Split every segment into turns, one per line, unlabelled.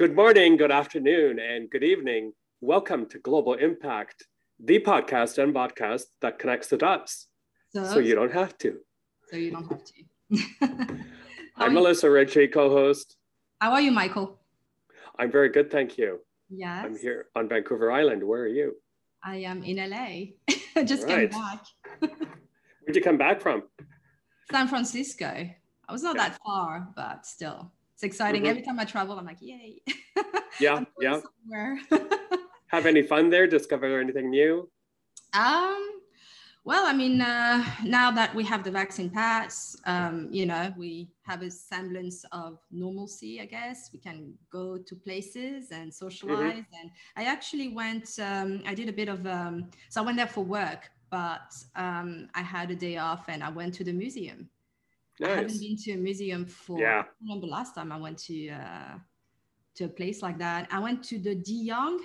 Good morning, good afternoon, and good evening. Welcome to Global Impact, the podcast and podcast that connects the dots so, so you don't have to.
So you don't have to.
I'm Melissa Ritchie, co host.
How are you, Michael?
I'm very good, thank you.
Yes.
I'm here on Vancouver Island. Where are you?
I am in LA. Just right. came back.
Where'd you come back from?
San Francisco. I was not yeah. that far, but still, it's exciting. Mm-hmm. Every time I travel, I'm like, yay.
Yeah, yeah. Have any fun there? Discover anything new?
Um, well, I mean, uh, now that we have the vaccine pass, um, you know, we have a semblance of normalcy, I guess. We can go to places and socialize. Mm-hmm. And I actually went, um, I did a bit of, um, so I went there for work, but um, I had a day off and I went to the museum. Nice. I haven't been to a museum for, yeah. I remember last time I went to, uh, to a place like that. I went to the De Young,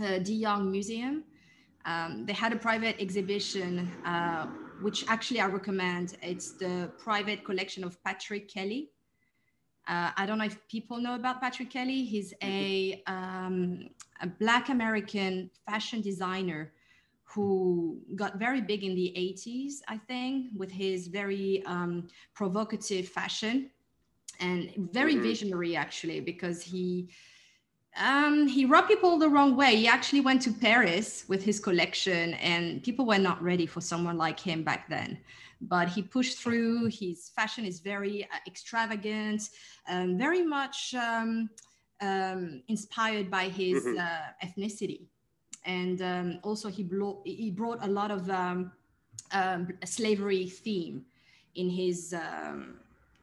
uh, De Young Museum um, they had a private exhibition, uh, which actually I recommend. It's the private collection of Patrick Kelly. Uh, I don't know if people know about Patrick Kelly. He's a, um, a Black American fashion designer who got very big in the 80s, I think, with his very um, provocative fashion and very mm-hmm. visionary, actually, because he um, he rubbed people the wrong way. He actually went to Paris with his collection, and people were not ready for someone like him back then. But he pushed through. His fashion is very uh, extravagant, um, very much um, um inspired by his mm-hmm. uh, ethnicity, and um, also he, blo- he brought a lot of um, slavery theme in his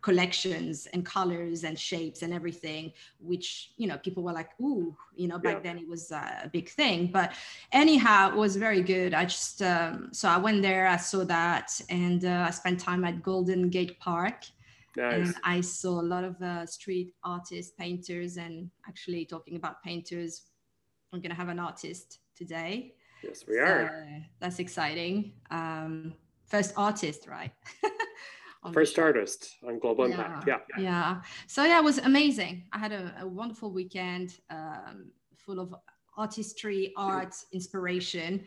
collections and colors and shapes and everything which you know people were like ooh you know back yeah. then it was a big thing but anyhow it was very good i just um, so i went there i saw that and uh, i spent time at golden gate park nice. and i saw a lot of uh, street artists painters and actually talking about painters i'm going to have an artist today
yes we are
that's exciting um, first artist right
First artist on Global
yeah,
Impact. Yeah.
Yeah. So yeah, it was amazing. I had a, a wonderful weekend um, full of artistry, art, inspiration.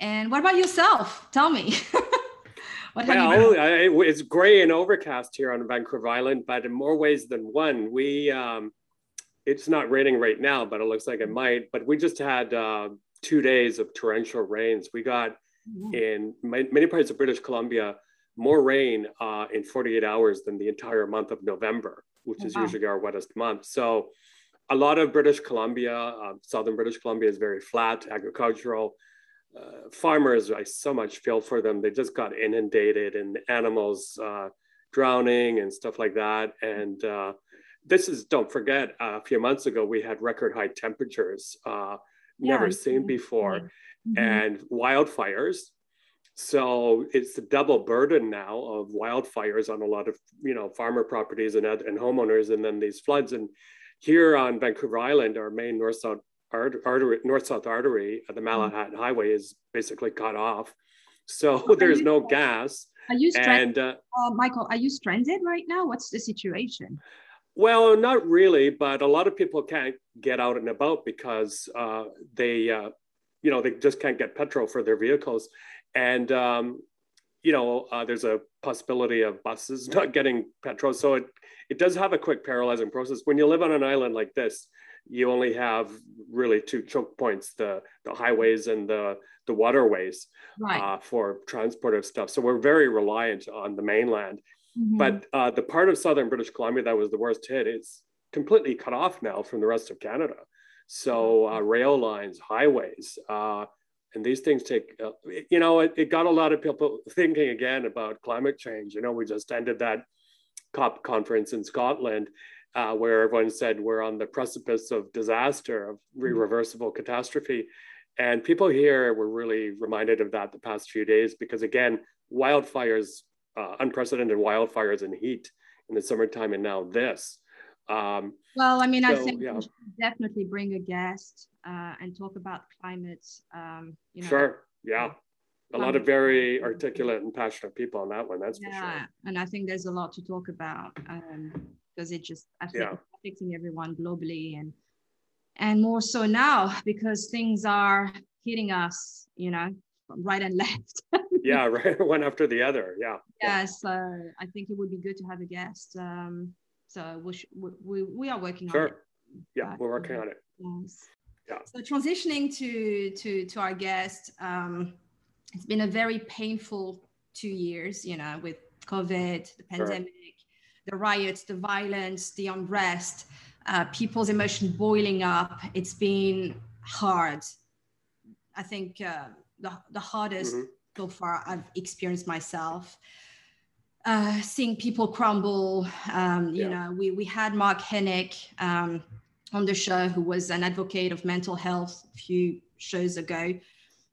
And what about yourself? Tell me.
what well, I, it's gray and overcast here on Vancouver Island, but in more ways than one, we um, it's not raining right now, but it looks like it might. But we just had uh, two days of torrential rains. We got mm-hmm. in many parts of British Columbia more rain uh, in 48 hours than the entire month of November, which oh, is wow. usually our wettest month. So a lot of British Columbia, uh, southern British Columbia is very flat, agricultural. Uh, farmers, I so much feel for them. They just got inundated and animals uh, drowning and stuff like that. And uh, this is, don't forget, a few months ago, we had record high temperatures, uh, yeah. never seen before, mm-hmm. and wildfires so it's a double burden now of wildfires on a lot of you know farmer properties and, and homeowners, and then these floods. And here on Vancouver Island, our main north-south artery, north-south artery, the Malahat Highway, is basically cut off. So there's no gas.
Are you stranded, and, uh, uh, Michael? Are you stranded right now? What's the situation?
Well, not really, but a lot of people can't get out and about because uh, they, uh, you know, they just can't get petrol for their vehicles. And, um, you know, uh, there's a possibility of buses not getting petrol. So it, it does have a quick paralyzing process. When you live on an island like this, you only have really two choke points, the, the highways and the, the waterways right. uh, for transport of stuff. So we're very reliant on the mainland. Mm-hmm. But uh, the part of southern British Columbia that was the worst hit is completely cut off now from the rest of Canada. So uh, rail lines, highways, uh, and these things take uh, you know it, it, got a lot of people thinking again about climate change you know we just ended that cop conference in scotland uh, where everyone said we're on the precipice of disaster of mm-hmm. irreversible catastrophe and people here were really reminded of that the past few days because again wildfires uh, unprecedented wildfires and heat in the summertime and now this
um, well, I mean, so, I think yeah. we should definitely bring a guest uh, and talk about climate. Um,
you know, sure. Yeah. A lot of very articulate and passionate people on that one. That's yeah, for sure.
And I think there's a lot to talk about. Um, because it just yeah. affecting everyone globally and and more so now because things are hitting us, you know, right and left.
yeah, right, one after the other. Yeah.
Yeah. So I think it would be good to have a guest. Um, so we, sh- we, we are working
sure.
on it.
Yeah, but, we're working on it. Yes.
Yeah. So transitioning to to to our guest, um, it's been a very painful two years. You know, with COVID, the pandemic, sure. the riots, the violence, the unrest, uh, people's emotion boiling up. It's been hard. I think uh, the the hardest mm-hmm. So far I've experienced myself. Uh, seeing people crumble. Um, you yeah. know, we we had Mark Hennick. Um, on the show who was an advocate of mental health a few shows ago.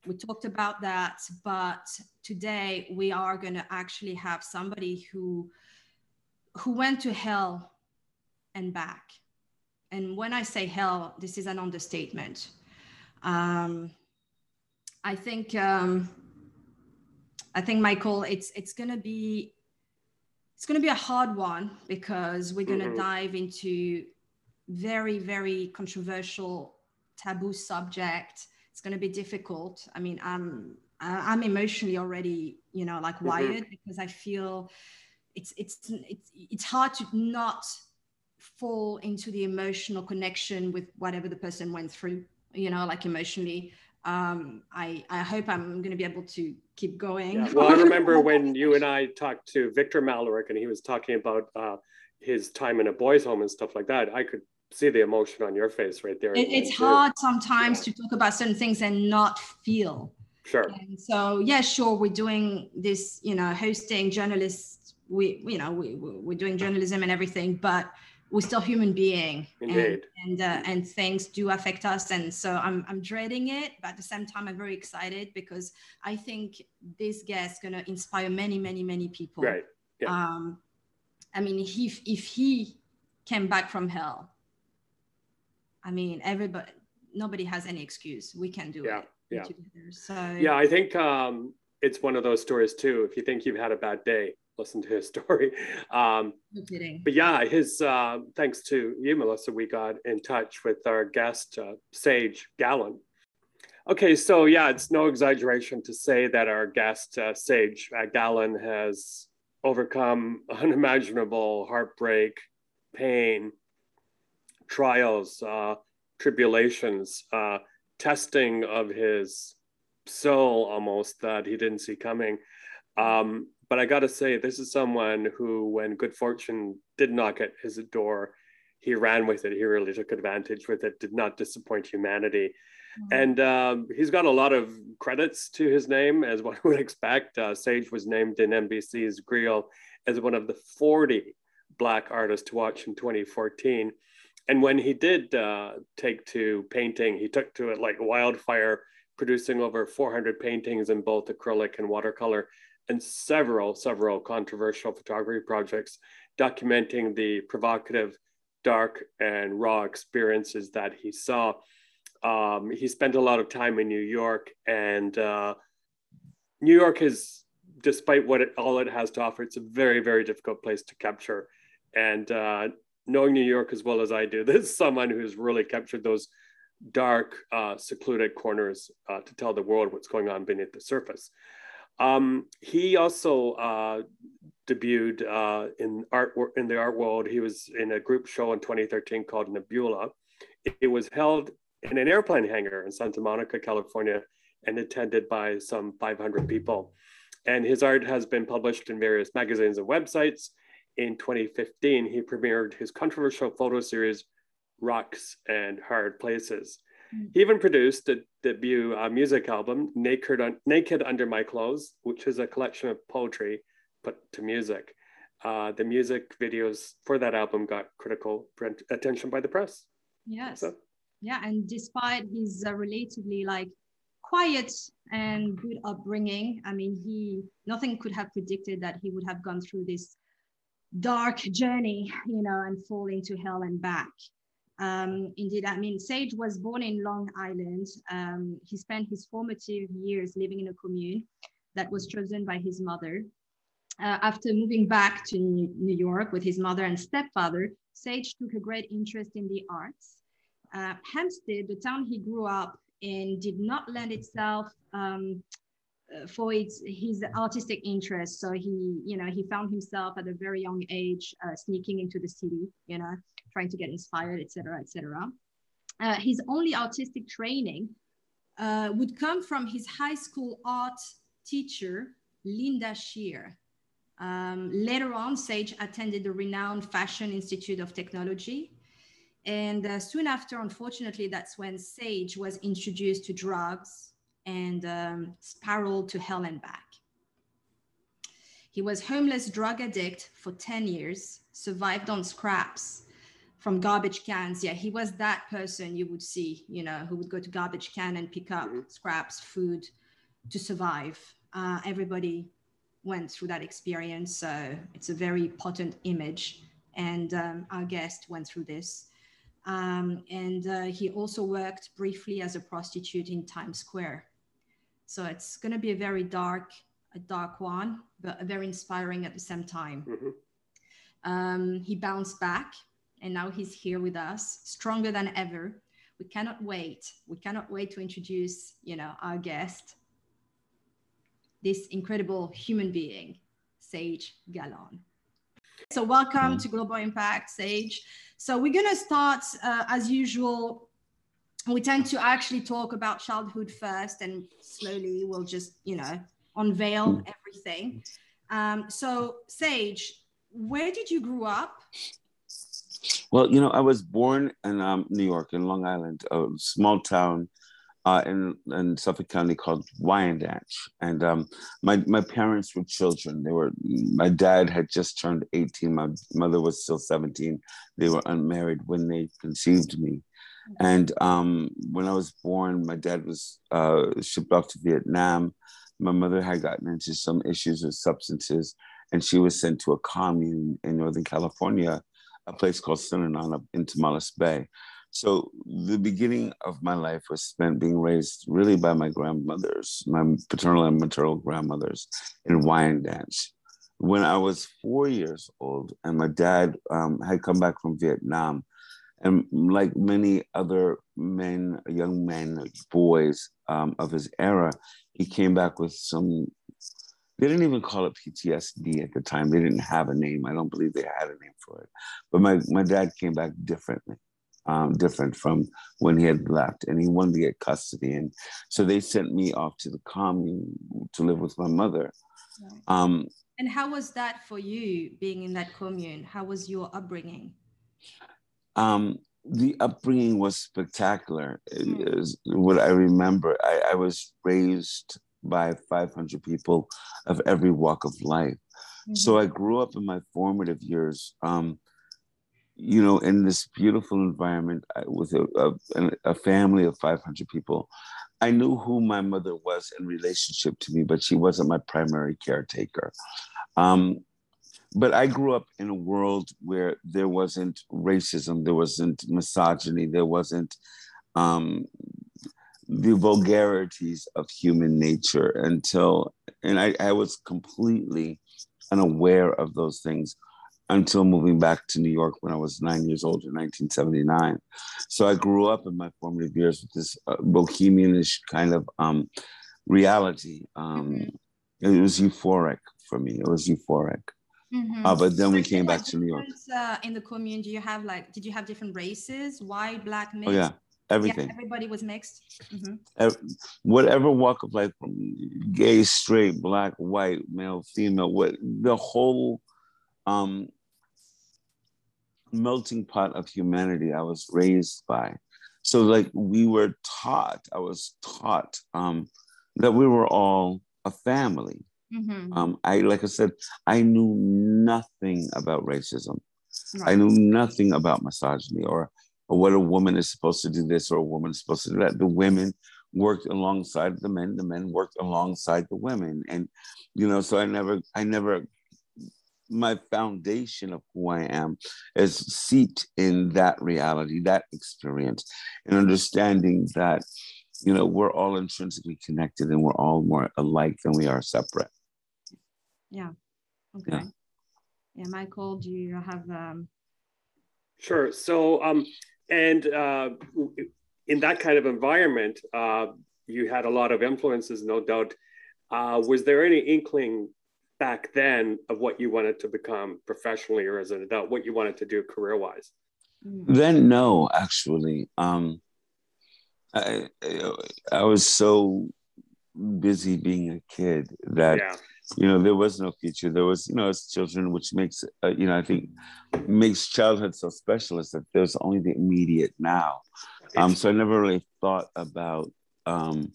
We talked about that, but today we are going to actually have somebody who who went to hell and back. And when I say hell, this is an understatement. Um, I think um, I think Michael, it's it's going to be it's going to be a hard one because we're going to mm-hmm. dive into very, very controversial, taboo subject. It's going to be difficult. I mean, I'm I'm emotionally already, you know, like mm-hmm. wired because I feel it's it's it's it's hard to not fall into the emotional connection with whatever the person went through, you know, like emotionally. Um, I I hope I'm going to be able to keep going.
Yeah. Well, I remember when you and I talked to Victor Malarek and he was talking about uh, his time in a boys' home and stuff like that. I could see the emotion on your face right there.
It, it's hard sometimes yeah. to talk about certain things and not feel.
Sure.
And so yeah, sure, we're doing this, you know, hosting journalists. We, you know, we we're doing journalism and everything, but we're still human being.
Indeed.
And and, uh, and things do affect us, and so I'm I'm dreading it, but at the same time, I'm very excited because I think this guest is gonna inspire many, many, many people.
Right.
Yeah. Um, I mean, if if he came back from hell I mean, everybody, nobody has any excuse. We can do
yeah,
it.
Yeah.
Together. So
yeah, I think um, it's one of those stories too. If you think you've had a bad day, listen to his story. Um,
no kidding.
But yeah, his uh, thanks to you, Melissa, we got in touch with our guest, uh, Sage Gallen. Okay, so yeah, it's no exaggeration to say that our guest, uh, Sage uh, Gallen, has overcome unimaginable heartbreak, pain, trials, uh, tribulations, uh, testing of his soul almost that he didn't see coming. Um, but I got to say, this is someone who, when good fortune did knock at his door, he ran with it. He really took advantage with it, did not disappoint humanity. Mm-hmm. And um, he's got a lot of credits to his name, as one would expect. Uh, Sage was named in NBC's Grio as one of the 40 Black artists to watch in 2014 and when he did uh, take to painting, he took to it like wildfire, producing over 400 paintings in both acrylic and watercolor, and several, several controversial photography projects documenting the provocative, dark, and raw experiences that he saw. Um, he spent a lot of time in New York, and uh, New York is, despite what it, all it has to offer, it's a very, very difficult place to capture. And uh, knowing New York as well as I do, this is someone who's really captured those dark, uh, secluded corners uh, to tell the world what's going on beneath the surface. Um, he also uh, debuted uh, in art in the art world. He was in a group show in 2013 called Nebula. It, it was held in an airplane hangar in Santa Monica, California, and attended by some 500 people. And his art has been published in various magazines and websites in 2015, he premiered his controversial photo series, Rocks and Hard Places. Mm. He even produced the debut uh, music album, Naked, Naked Under My Clothes, which is a collection of poetry put to music. Uh, the music videos for that album got critical attention by the press.
Yes. So. Yeah, and despite his uh, relatively like quiet and good upbringing, I mean, he nothing could have predicted that he would have gone through this dark journey, you know, and fall into hell and back. Um, indeed, I mean, Sage was born in Long Island. Um, he spent his formative years living in a commune that was chosen by his mother. uh, after moving back to New York with his mother and stepfather, Sage took a great interest in the arts. Uh, Hempstead, the town he grew up in, did not lend itself um, uh, for its, his artistic interests. So he, you know, he found himself at a very young age uh, sneaking into the city, you know, trying to get inspired, etc., etc. Uh, his only artistic training uh, would come from his high school art teacher, Linda Shear. Um, later on, Sage attended the renowned Fashion Institute of Technology. And uh, soon after, unfortunately, that's when Sage was introduced to drugs and um, spiraled to hell and back. He was homeless drug addict for 10 years, survived on scraps from garbage cans. Yeah, he was that person you would see, you know, who would go to garbage can and pick up mm-hmm. scraps, food to survive. Uh, everybody went through that experience. So it's a very potent image. And um, our guest went through this. Um, and uh, he also worked briefly as a prostitute in Times Square. So it's going to be a very dark, a dark one, but very inspiring at the same time. Mm-hmm. Um, he bounced back, and now he's here with us, stronger than ever. We cannot wait. We cannot wait to introduce, you know, our guest this incredible human being, Sage Gallon. So, welcome to Global Impact, Sage. So, we're going to start uh, as usual. We tend to actually talk about childhood first, and slowly we'll just, you know, unveil everything. Um, so, Sage, where did you grow up?
Well, you know, I was born in um, New York, in Long Island, a small town uh, in, in Suffolk County called Wyandanch. And um, my, my parents were children. They were, my dad had just turned 18. My mother was still 17. They were unmarried when they conceived me. And um, when I was born, my dad was uh, shipped off to Vietnam. My mother had gotten into some issues with substances, and she was sent to a commune in Northern California, a place called Synanon in Tomales Bay. So the beginning of my life was spent being raised really by my grandmothers, my paternal and maternal grandmothers in Wyandanch. When I was four years old, and my dad um, had come back from Vietnam, and like many other men, young men, boys um, of his era, he came back with some. They didn't even call it PTSD at the time. They didn't have a name. I don't believe they had a name for it. But my, my dad came back differently um, different from when he had left, and he wanted to get custody. And so they sent me off to the commune to live with my mother.
Um, and how was that for you, being in that commune? How was your upbringing?
Um, the upbringing was spectacular. Mm. Is what I remember. I, I, was raised by 500 people of every walk of life. Mm-hmm. So I grew up in my formative years um, you know, in this beautiful environment with a, a, a, family of 500 people, I knew who my mother was in relationship to me, but she wasn't my primary caretaker. Um, but I grew up in a world where there wasn't racism, there wasn't misogyny, there wasn't um, the vulgarities of human nature until, and I, I was completely unaware of those things until moving back to New York when I was nine years old in 1979. So I grew up in my formative years with this uh, bohemianish kind of um, reality. Um, mm-hmm. It was euphoric for me. It was euphoric. Mm-hmm. Uh, but then we came back to New York.
Uh, in the commune, do you have like, did you have different races, white, black, mixed?
Oh yeah, everything.
Yeah, everybody was mixed. Mm-hmm.
Every, whatever walk of life, from gay, straight, black, white, male, female, what the whole um, melting pot of humanity I was raised by. So like we were taught, I was taught um, that we were all a family. Mm-hmm. Um, I like I said, I knew nothing about racism. Right. I knew nothing about misogyny or, or what a woman is supposed to do this or a woman is supposed to do that. The women worked alongside the men, the men worked alongside the women. And you know, so I never I never my foundation of who I am is seeped in that reality, that experience, and understanding that, you know, we're all intrinsically connected and we're all more alike than we are separate.
Yeah. Okay. Yeah. yeah, Michael, do you have? Um...
Sure. So, um, and uh, in that kind of environment, uh, you had a lot of influences, no doubt. Uh, was there any inkling back then of what you wanted to become professionally or as an adult, what you wanted to do career wise?
Then, no, actually. Um, I, I was so busy being a kid that yeah. You know there was no future. There was you know as children which makes uh, you know i think makes childhood so special is that there's only the immediate now. Um so i never really thought about um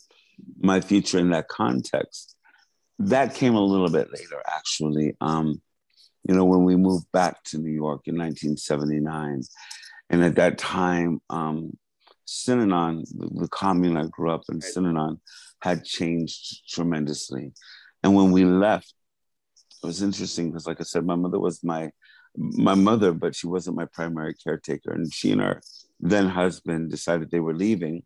my future in that context. That came a little bit later actually. Um you know when we moved back to new york in 1979 and at that time um Synanon, the, the commune I grew up in, Synanon, had changed tremendously. And when we left, it was interesting because, like I said, my mother was my my mother, but she wasn't my primary caretaker. And she and her then husband decided they were leaving.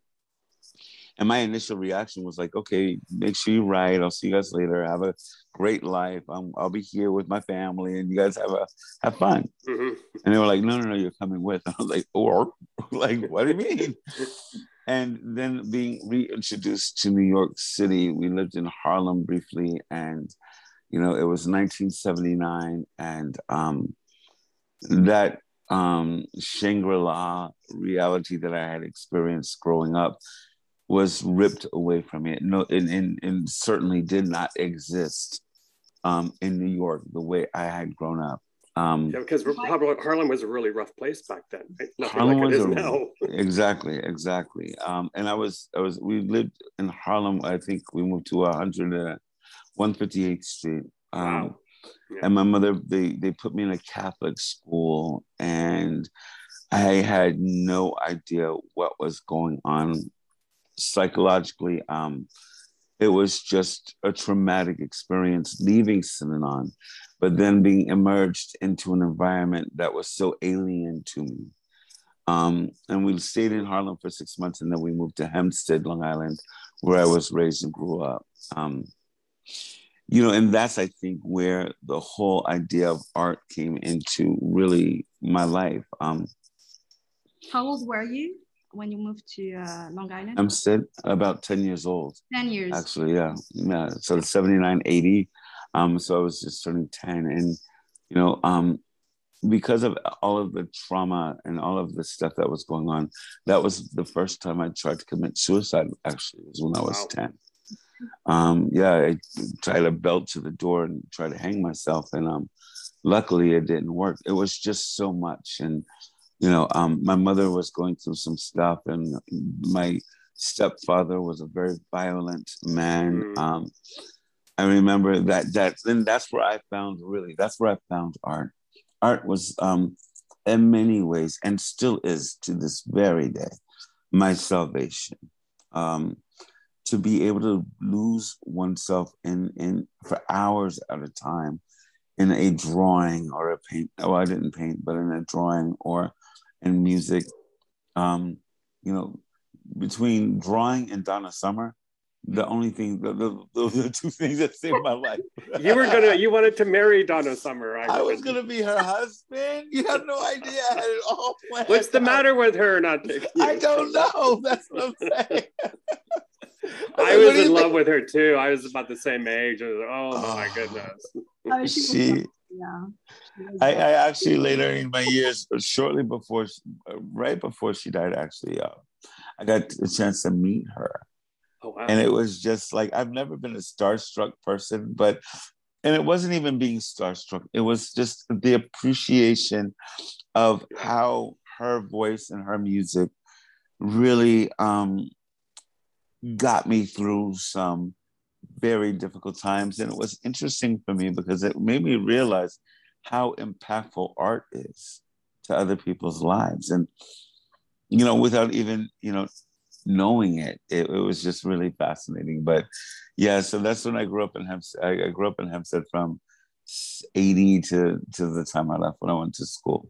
And my initial reaction was like, okay, make sure you ride. I'll see you guys later. Have a great life. I'm, I'll be here with my family and you guys have a have fun. Mm-hmm. And they were like, no, no, no, you're coming with. And I was like, or like, what do you mean? and then being reintroduced to New York City, we lived in Harlem briefly and you know, it was 1979 and um, that um, Shangri-La reality that I had experienced growing up was ripped away from me. No, and, and, and certainly did not exist um, in New York the way I had grown up. Um,
yeah, because Harlem was a really rough place back then. Right? Nothing Harlem like it is a, now.
exactly, exactly. Um, and I was, I was, we lived in Harlem. I think we moved to 100, uh, 158th Street. Um, wow. Yeah. And my mother, they they put me in a Catholic school, and I had no idea what was going on psychologically. Um, it was just a traumatic experience leaving Synanon, but then being emerged into an environment that was so alien to me. Um, and we stayed in Harlem for six months, and then we moved to Hempstead, Long Island, where I was raised and grew up. Um, you know, and that's I think where the whole idea of art came into really my life. Um,
How old were you? when you moved to uh, Long Island?
I'm still about 10 years old.
10 years.
Actually, yeah. Yeah. So 79, 80. Um, so I was just turning 10. And, you know, um, because of all of the trauma and all of the stuff that was going on, that was the first time I tried to commit suicide, actually, was when I was wow. 10. Um, yeah, I tried to belt to the door and try to hang myself. And um, luckily it didn't work. It was just so much. And, you know, um, my mother was going through some stuff, and my stepfather was a very violent man. Mm. I remember that. That then that's where I found really. That's where I found art. Art was, um, in many ways, and still is to this very day, my salvation. Um, to be able to lose oneself in in for hours at a time in a drawing or a paint. Oh, I didn't paint, but in a drawing or in music. Um, you know, between drawing and Donna Summer, the only thing, the, the, those are the two things that saved my life.
you were gonna, you wanted to marry Donna Summer.
I, I was gonna be her husband. You have no idea. I had it all planned.
What's the matter with her? Not
I don't know. That's what I'm saying.
I was in love think? with her too. I was about the same age. Was, oh, oh, my goodness.
Oh, she, yeah. I, I, actually later in my years, shortly before, right before she died, actually, uh, I got a chance to meet her. Oh, wow. And it was just like I've never been a starstruck person, but and it wasn't even being starstruck. It was just the appreciation of how her voice and her music really um, got me through some very difficult times. And it was interesting for me because it made me realize how impactful art is to other people's lives. And, you know, without even, you know, knowing it, it, it was just really fascinating. But yeah, so that's when I grew up in Hempstead. I, grew up in Hempstead from 80 to, to the time I left when I went to school.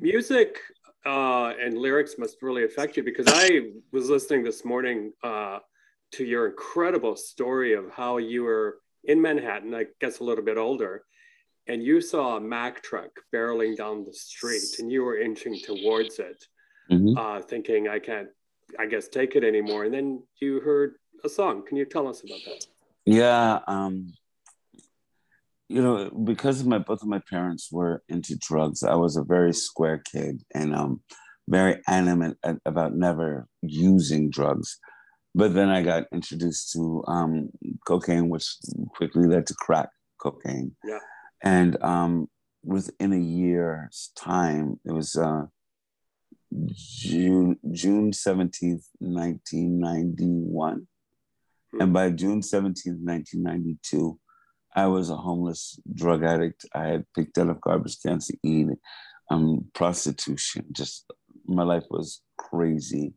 Music uh, and lyrics must really affect you because I was listening this morning uh, to your incredible story of how you were in Manhattan, I guess a little bit older, and you saw a Mack truck barreling down the street and you were inching towards it, mm-hmm. uh, thinking, I can't, I guess, take it anymore. And then you heard a song. Can you tell us about that?
Yeah. Um, you know, because my both of my parents were into drugs, I was a very square kid and um, very animate about never using drugs. But then I got introduced to um, cocaine, which quickly led to crack cocaine.
Yeah.
And um, within a year's time, it was uh, June June 17th, 1991. Hmm. And by June 17th, 1992, I was a homeless drug addict. I had picked up garbage cans to eat, um, prostitution. Just my life was crazy,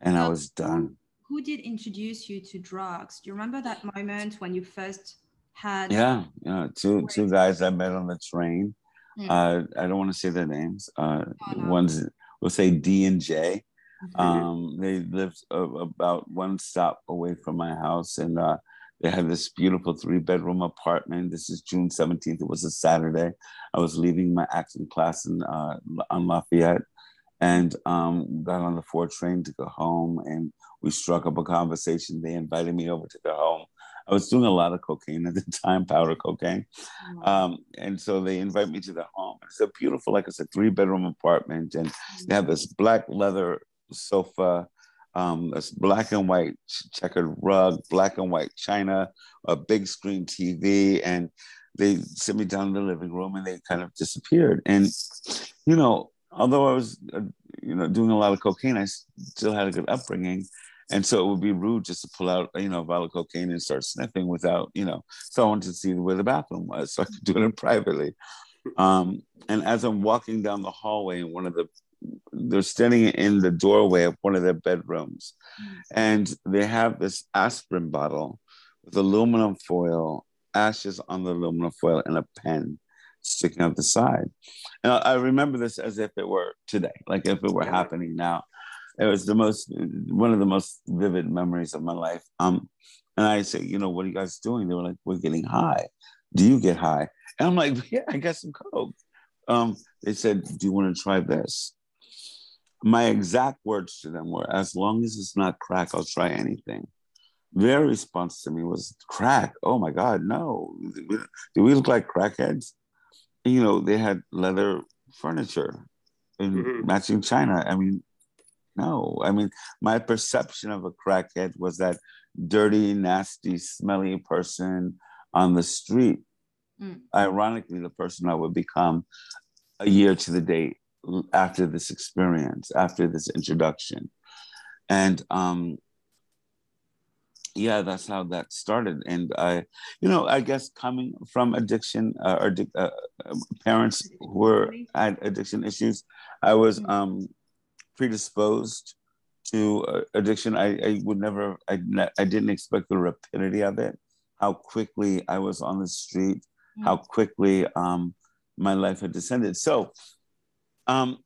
and I was done.
Who, who did introduce you to drugs? Do you remember that moment when you first had
yeah yeah two two guys i met on the train mm. uh i don't want to say their names uh oh, no. one's we'll say d and j mm-hmm. um they lived uh, about one stop away from my house and uh they had this beautiful three bedroom apartment. This is June 17th. It was a Saturday. I was leaving my acting class in, uh, on Lafayette and um, got on the four train to go home. And we struck up a conversation. They invited me over to their home. I was doing a lot of cocaine at the time, powder cocaine. Um, and so they invite me to the home. It's a beautiful, like I said, three bedroom apartment. And they have this black leather sofa, um, this black and white checkered rug, black and white china, a big screen TV. And they sit me down in the living room and they kind of disappeared. And, you know, although I was, uh, you know, doing a lot of cocaine, I still had a good upbringing and so it would be rude just to pull out you know a vial of cocaine and start sniffing without you know someone to see where the bathroom was so i could do it privately. Um, and as i'm walking down the hallway in one of the they're standing in the doorway of one of their bedrooms. And they have this aspirin bottle with aluminum foil ashes on the aluminum foil and a pen sticking out the side. And i remember this as if it were today like if it were happening now it was the most one of the most vivid memories of my life. Um, and I say, you know, what are you guys doing? They were like, we're getting high. Do you get high? And I'm like, yeah, I got some coke. Um, they said, do you want to try this? My exact words to them were, as long as it's not crack, I'll try anything. Their response to me was, crack? Oh my God, no. Do we look like crackheads? You know, they had leather furniture and mm-hmm. matching china. I mean, no, I mean, my perception of a crackhead was that dirty, nasty, smelly person on the street. Mm. Ironically, the person I would become a year to the date after this experience, after this introduction. And um, yeah, that's how that started. And I, you know, I guess coming from addiction uh, or uh, parents who were had addiction issues, I was mm. um, predisposed to uh, addiction. I, I would never, I, I didn't expect the rapidity of it, how quickly I was on the street, mm-hmm. how quickly um, my life had descended. So um,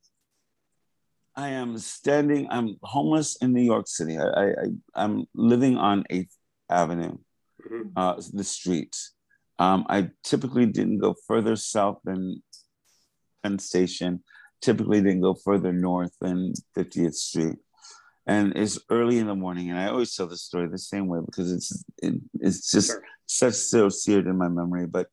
I am standing, I'm homeless in New York City. I, I, I'm living on 8th Avenue, mm-hmm. uh, the street. Um, I typically didn't go further south than Penn Station typically didn't go further north than 50th Street. And it's early in the morning, and I always tell the story the same way because it's it, it's just sure. such so seared in my memory. But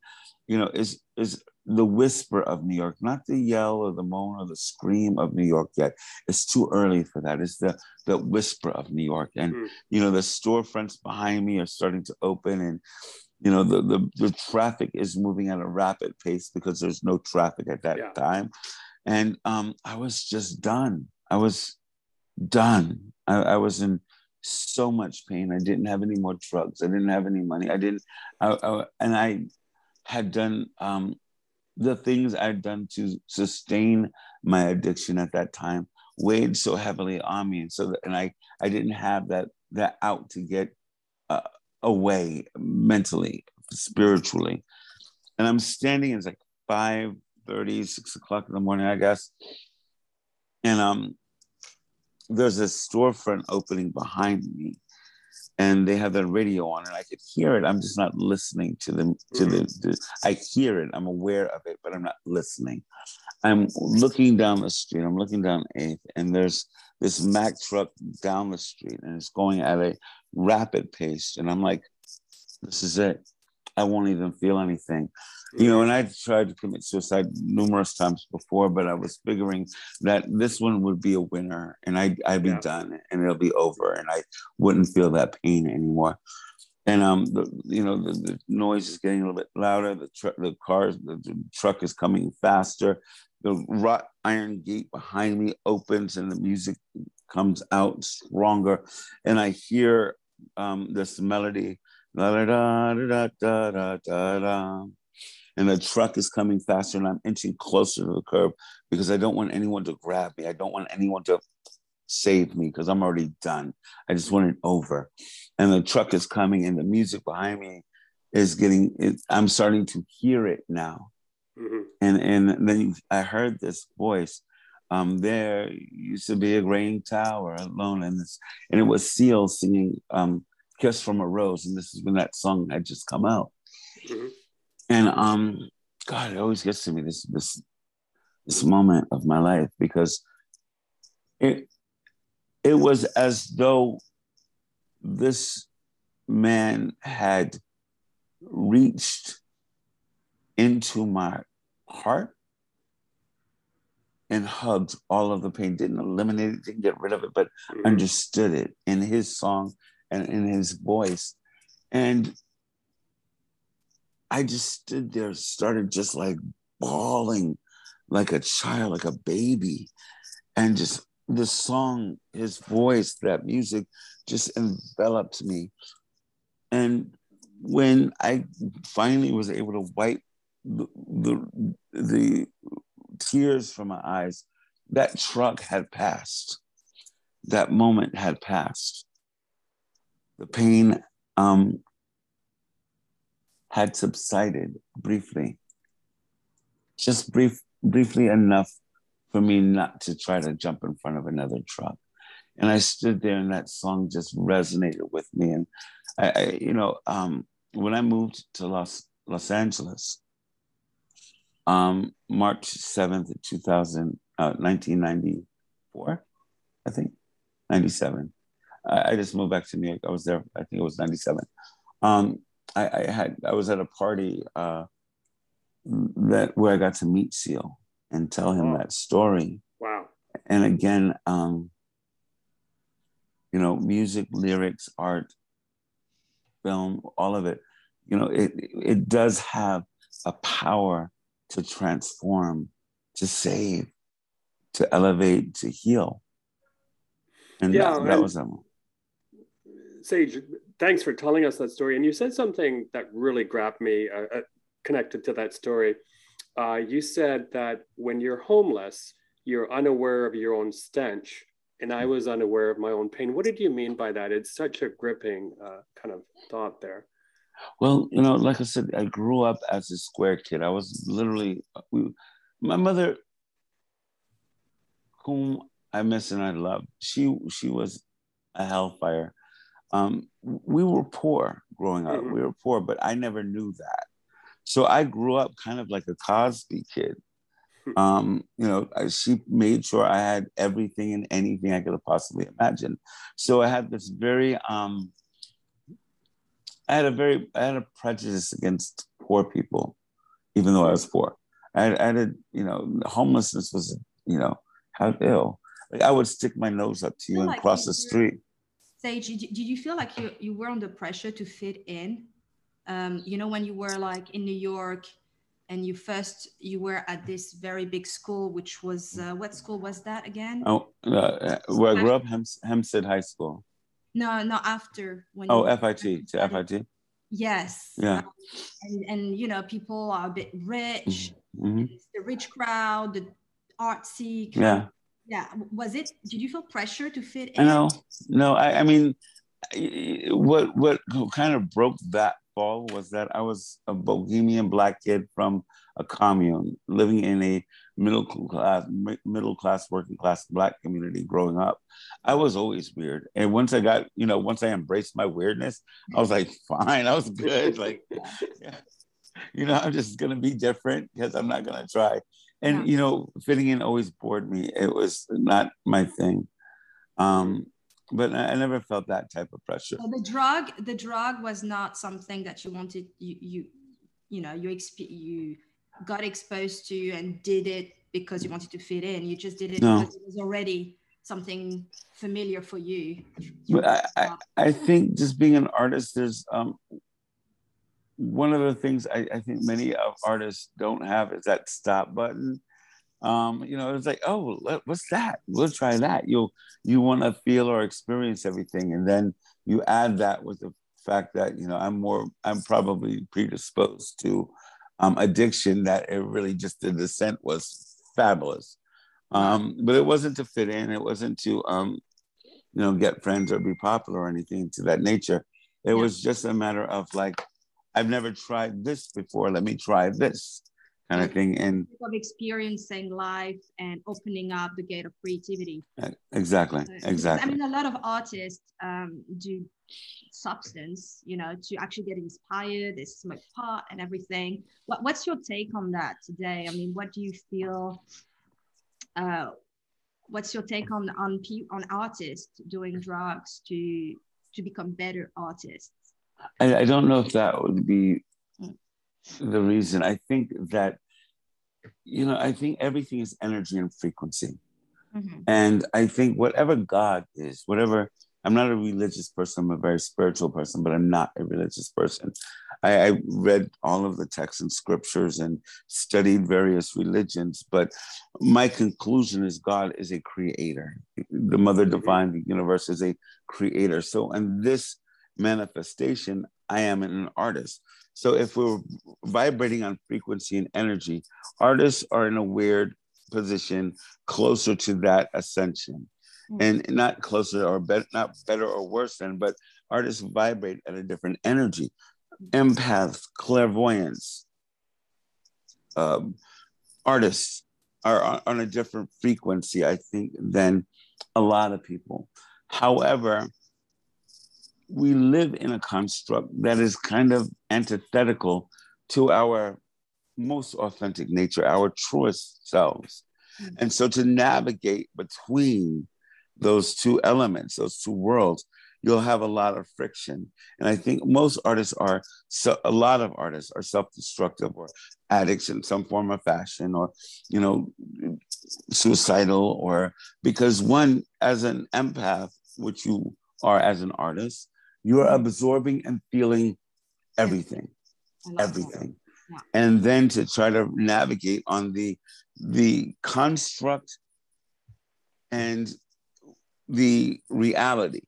you know, is is the whisper of New York, not the yell or the moan or the scream of New York yet. It's too early for that. It's the the whisper of New York, and mm. you know the storefronts behind me are starting to open, and you know the, the the traffic is moving at a rapid pace because there's no traffic at that yeah. time and um, I was just done. I was done. I, I, was in so much pain. I didn't have any more drugs. I didn't have any money. I didn't, I, I, and I had done um, the things I'd done to sustain my addiction at that time weighed so heavily on me, and so that, and I, I didn't have that that out to get uh, away mentally, spiritually, and I'm standing. It's like five 30, 6 o'clock in the morning, I guess. And um, there's a storefront opening behind me. and they have the radio on, and I could hear it. I'm just not listening to them. To the, mm-hmm. the, I hear it. I'm aware of it, but I'm not listening. I'm looking down the street. I'm looking down Eighth, and there's this Mack truck down the street, and it's going at a rapid pace. And I'm like, this is it. I won't even feel anything. You know, and I tried to commit suicide numerous times before, but I was figuring that this one would be a winner and I'd, I'd be yeah. done and it'll be over and I wouldn't feel that pain anymore. And um, the, you know, the, the noise is getting a little bit louder. The truck, the cars, the, the truck is coming faster. The wrought iron gate behind me opens and the music comes out stronger. And I hear um, this melody da da da da da da da and the truck is coming faster and I'm inching closer to the curb because I don't want anyone to grab me. I don't want anyone to save me because I'm already done. I just want it over. And the truck is coming and the music behind me is getting it, I'm starting to hear it now. Mm-hmm. And and then I heard this voice. Um, there used to be a grain tower alone, and this, and it was Seal singing um, "Kiss from a Rose," and this is when that song had just come out. Mm-hmm. And um, God, it always gets to me this this this moment of my life because it it was as though this man had reached into my heart and hugged all of the pain, didn't eliminate it, didn't get rid of it, but mm-hmm. understood it in his song and in his voice. And I just stood there, started just like bawling like a child, like a baby. And just the song, his voice, that music just enveloped me. And when I finally was able to wipe the, the, the tears from my eyes, that truck had passed. That moment had passed. The pain um, had subsided briefly, just brief, briefly enough for me not to try to jump in front of another truck. And I stood there, and that song just resonated with me. And I, I you know, um, when I moved to Los Los Angeles, um, March seventh, 2000, uh, 1994, I think, 97. I, I, just moved back to New York. I was there. I think it was 97. Um, I, I had I was at a party uh, that where I got to meet Seal and tell him that story.
Wow.
And again, um, you know, music, lyrics, art, film, all of it, you know, it it does have a power to transform, to save, to elevate, to heal. And yeah, that, that was them.
Sage, thanks for telling us that story. And you said something that really grabbed me uh, uh, connected to that story. Uh, you said that when you're homeless, you're unaware of your own stench. And I was unaware of my own pain. What did you mean by that? It's such a gripping uh, kind of thought there.
Well, you know, like I said, I grew up as a square kid. I was literally, we, my mother, whom I miss and I love, she she was a hellfire um, we were poor growing up. Mm-hmm. We were poor, but I never knew that. So I grew up kind of like a Cosby kid. Hmm. Um, you know, I, she made sure I had everything and anything I could have possibly imagined. So I had this very, um, I had a very, I had a prejudice against poor people, even though I was poor. I had, I had you know, homelessness was, you know, how ill. Like I would stick my nose up to you and cross the street
Sage, did you feel like you, you were under pressure to fit in? Um, you know, when you were like in New York and you first, you were at this very big school, which was, uh, what school was that again?
Oh, uh, where I grew up, Hempstead High School.
No, no, after.
When oh, FIT, to FIT?
Yes.
Yeah. Um,
and, and, you know, people are a bit rich, mm-hmm. the rich crowd, the artsy.
Yeah
yeah was it did you feel pressure to fit
in no no i, I mean what what kind of broke that fall was that i was a bohemian black kid from a commune, living in a middle class, middle class, working class black community growing up. I was always weird. And once I got, you know, once I embraced my weirdness, I was like, fine, I was good. Like, yeah. you know, I'm just gonna be different because I'm not gonna try. And yeah. you know, fitting in always bored me. It was not my thing. Um, but I, never felt that type of pressure.
So the drug, the drug was not something that you wanted. You you you know you exp- you got exposed to and did it because you wanted to fit in. You just did it no. because it was already something familiar for you.
I, I, I, think just being an artist, there's um, one of the things I, I think many of artists don't have is that stop button um, you know, it's like, oh, what's that? We'll try that. You'll you want to feel or experience everything, and then you add that with the fact that you know I'm more, I'm probably predisposed to um, addiction. That it really just the descent was fabulous, um, but it wasn't to fit in. It wasn't to um, you know get friends or be popular or anything to that nature. It yeah. was just a matter of like, I've never tried this before. Let me try this kind of thing. And
of experiencing life and opening up the gate of creativity.
Exactly exactly
i mean a lot of artists um, do substance you know to actually get inspired. They smoke pot and everything. What, what's your take on that today? I mean what do you feel uh, what's your take on on on artists doing drugs to to become better artists
I, I don't know if that would be the reason. I think that, you know, I think everything is energy and frequency. Mm-hmm. And I think whatever God is, whatever, I'm not a religious person, I'm a very spiritual person, but I'm not a religious person. I, I read all of the texts and scriptures and studied various religions, but my conclusion is God is a creator. The mother divine, the universe is a creator. So, and this manifestation, I am an artist. So if we're vibrating on frequency and energy, artists are in a weird position closer to that ascension. Mm-hmm. And not closer or better, not better or worse than, but artists vibrate at a different energy. Empaths, clairvoyance, um, artists are on, on a different frequency, I think, than a lot of people. However, we live in a construct that is kind of antithetical to our most authentic nature, our truest selves. Mm-hmm. And so to navigate between those two elements, those two worlds, you'll have a lot of friction. And I think most artists are, so a lot of artists are self-destructive or addicts in some form of fashion or, you know, suicidal or because one, as an empath, which you are as an artist, you are absorbing and feeling everything, everything. Yeah. And then to try to navigate on the the construct and the reality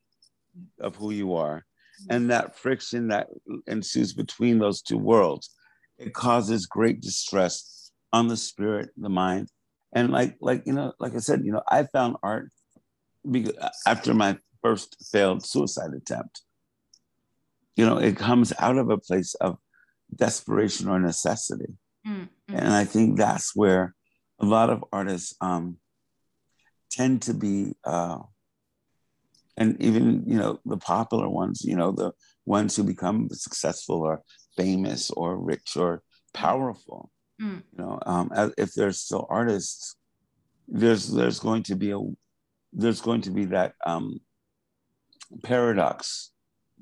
of who you are and that friction that ensues between those two worlds it causes great distress on the spirit the mind. And like like you know like i said you know i found art because uh, after my first failed suicide attempt you know, it comes out of a place of desperation or necessity. Mm-hmm. And I think that's where a lot of artists um, tend to be, uh, and even, you know, the popular ones, you know, the ones who become successful or famous or rich or powerful. Mm. You know, um, if they're still artists, there's there's going to be a there's going to be that um, paradox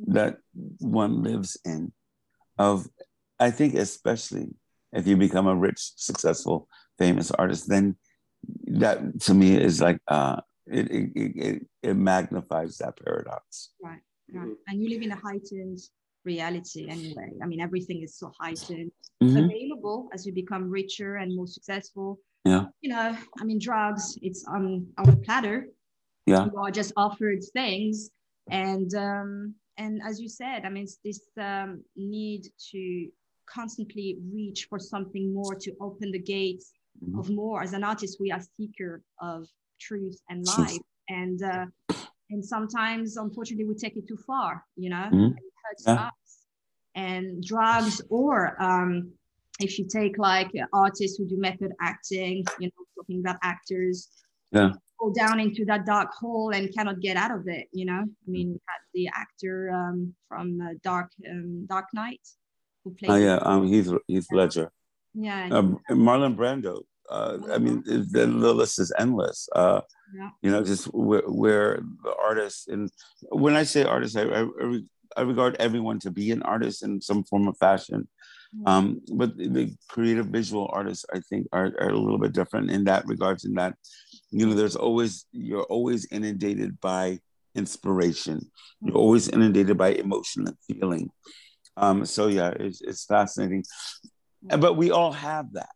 that one lives in. Of i think especially if you become a rich successful famous artist then that to me is like uh it it, it, it magnifies that paradox.
Right right. And you live in a heightened reality anyway. I mean everything is so heightened. Mm-hmm. available as you become richer and more successful.
Yeah.
You know i mean drugs it's on on a platter.
Yeah.
You are just offered things and um and as you said i mean it's this um, need to constantly reach for something more to open the gates mm-hmm. of more as an artist we are seeker of truth and life and uh, and sometimes unfortunately we take it too far you know mm-hmm. it hurts yeah. us and drugs or um, if you take like artists who do method acting, you know, talking about actors,
yeah,
go down into that dark hole and cannot get out of it. You know, I mean, the actor um, from uh, Dark um, Dark Knight
who played. Oh yeah, um, Heath Heath Ledger.
Yeah.
Um, Marlon Brando. Uh, I mean, the, the list is endless. Uh, yeah. You know, just where, where the artists and when I say artists, I, I, I regard everyone to be an artist in some form of fashion. Um, but the creative visual artists, I think, are, are a little bit different in that regards. In that, you know, there's always you're always inundated by inspiration. You're always inundated by emotion and feeling. Um, so yeah, it's, it's fascinating. But we all have that.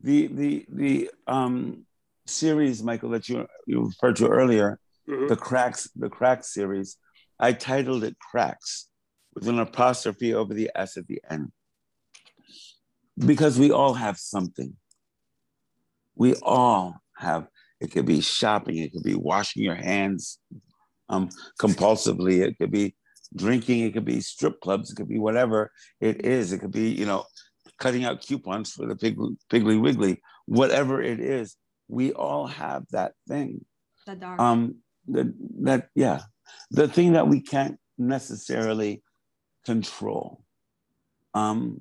The the the um, series, Michael, that you you referred to earlier, mm-hmm. the cracks, the cracks series. I titled it Cracks with an apostrophe over the S at the end because we all have something. We all have, it could be shopping, it could be washing your hands um, compulsively, it could be drinking, it could be strip clubs, it could be whatever it is. It could be, you know, cutting out coupons for the Piggly, Piggly Wiggly, whatever it is. We all have that thing.
The dark.
Um, the, that, yeah, the thing that we can't necessarily control. Um,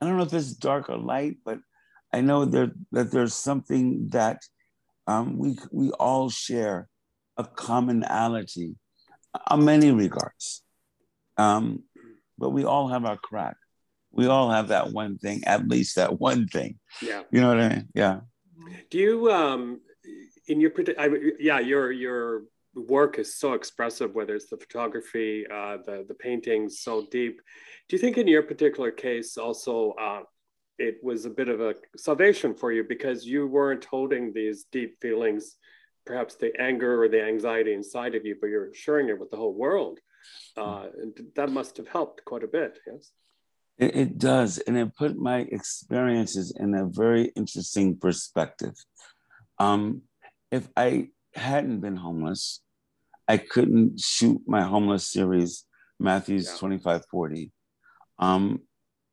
I don't know if it's dark or light, but I know there, that there's something that um, we, we all share a commonality on many regards. Um, but we all have our crack. We all have that one thing, at least that one thing.
Yeah.
You know what I mean? Yeah.
Do you, um, in your, I, yeah, your, your work is so expressive, whether it's the photography, uh, the, the paintings so deep. Do you think in your particular case also uh, it was a bit of a salvation for you because you weren't holding these deep feelings, perhaps the anger or the anxiety inside of you, but you're sharing it with the whole world. Uh, and that must have helped quite a bit, yes?
It, it does. And it put my experiences in a very interesting perspective. Um, if I hadn't been homeless, I couldn't shoot my homeless series, Matthews yeah. 2540. Um,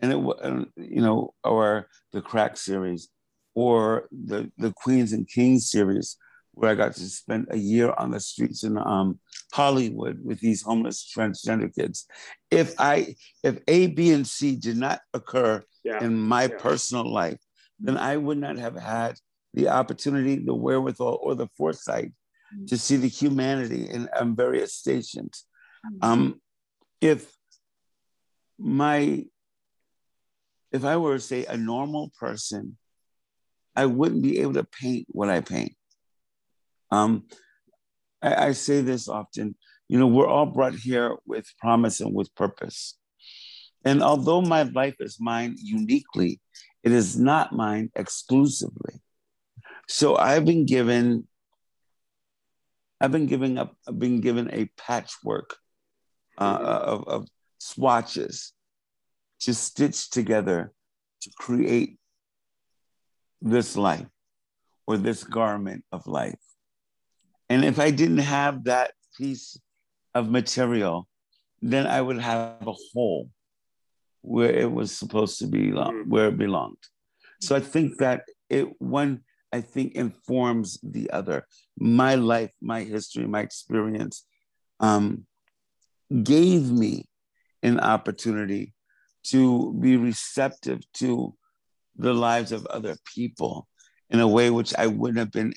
and it, was, you know, or the Crack series, or the the Queens and Kings series, where I got to spend a year on the streets in um, Hollywood with these homeless transgender kids. If I, if A, B, and C did not occur yeah. in my yeah. personal life, then I would not have had the opportunity, the wherewithal, or the foresight mm-hmm. to see the humanity in um, various stations. Mm-hmm. Um, if my if I were to say a normal person, I wouldn't be able to paint what I paint. Um, I, I say this often, you know, we're all brought here with promise and with purpose. And although my life is mine uniquely, it is not mine exclusively. So I've been given, I've been giving up, I've been given a patchwork uh, of, of swatches to stitch together to create this life or this garment of life. And if I didn't have that piece of material, then I would have a hole where it was supposed to be, mm. where it belonged. So I think that it one I think informs the other. My life, my history, my experience um, gave me an opportunity to be receptive to the lives of other people in a way which I wouldn't have been,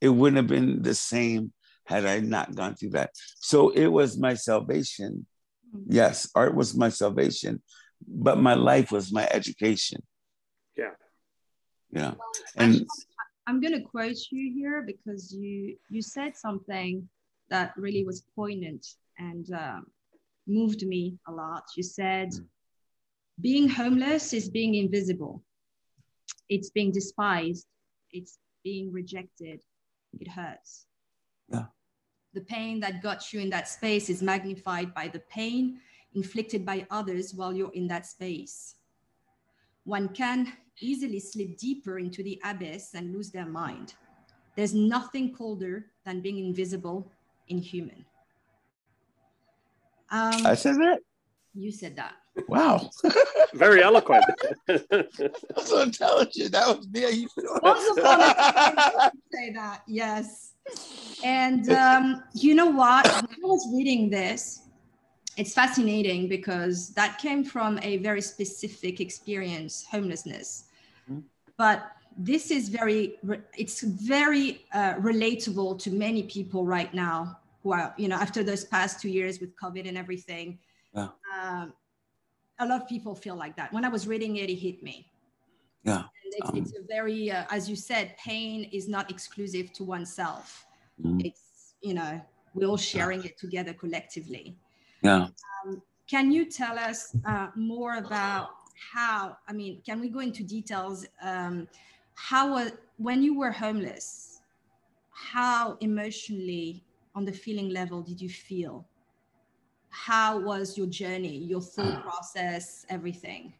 it wouldn't have been the same had I not gone through that. So it was my salvation. Mm-hmm. Yes, art was my salvation, but my life was my education.
Yeah.
Yeah. And
I'm going to quote you here because you you said something that really was poignant and um, moved me a lot. You said, mm. Being homeless is being invisible, it's being despised, it's being rejected, it hurts.
Yeah.
The pain that got you in that space is magnified by the pain inflicted by others while you're in that space. One can easily slip deeper into the abyss and lose their mind. There's nothing colder than being invisible, inhuman.
Um, I said that.
You said that.
Wow.
Very eloquent.
so intelligent. That was me.
Once upon a time, say that. Yes. And um, you know what? When I was reading this, it's fascinating because that came from a very specific experience, homelessness. Mm-hmm. But this is very, it's very uh, relatable to many people right now who are, you know, after those past two years with COVID and everything. Um, a lot of people feel like that. When I was reading it, it hit me.
Yeah.
It's, um, it's, a very, uh, as you said, pain is not exclusive to oneself. Mm-hmm. It's, you know, we're all sharing yeah. it together collectively.
Yeah.
Um, can you tell us uh, more about how, I mean, can we go into details? Um, how, uh, when you were homeless, how emotionally on the feeling level did you feel? How was your journey, your thought process, everything?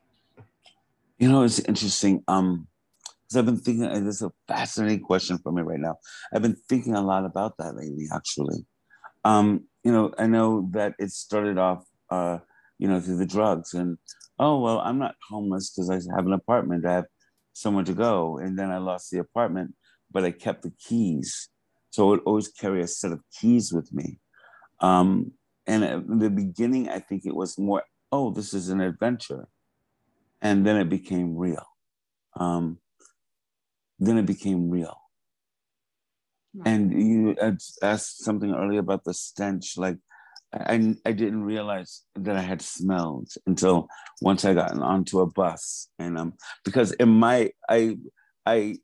You know, it's interesting. Um, because I've been thinking, and this is a fascinating question for me right now. I've been thinking a lot about that lately, actually. Um, you know, I know that it started off, uh, you know, through the drugs, and oh well, I'm not homeless because I have an apartment. I have somewhere to go, and then I lost the apartment, but I kept the keys, so I would always carry a set of keys with me. Um, and in the beginning, I think it was more, oh, this is an adventure, and then it became real. Um, then it became real. Right. And you asked something earlier about the stench. Like, I, I didn't realize that I had smelled until once I got onto a bus, and um, because in my I I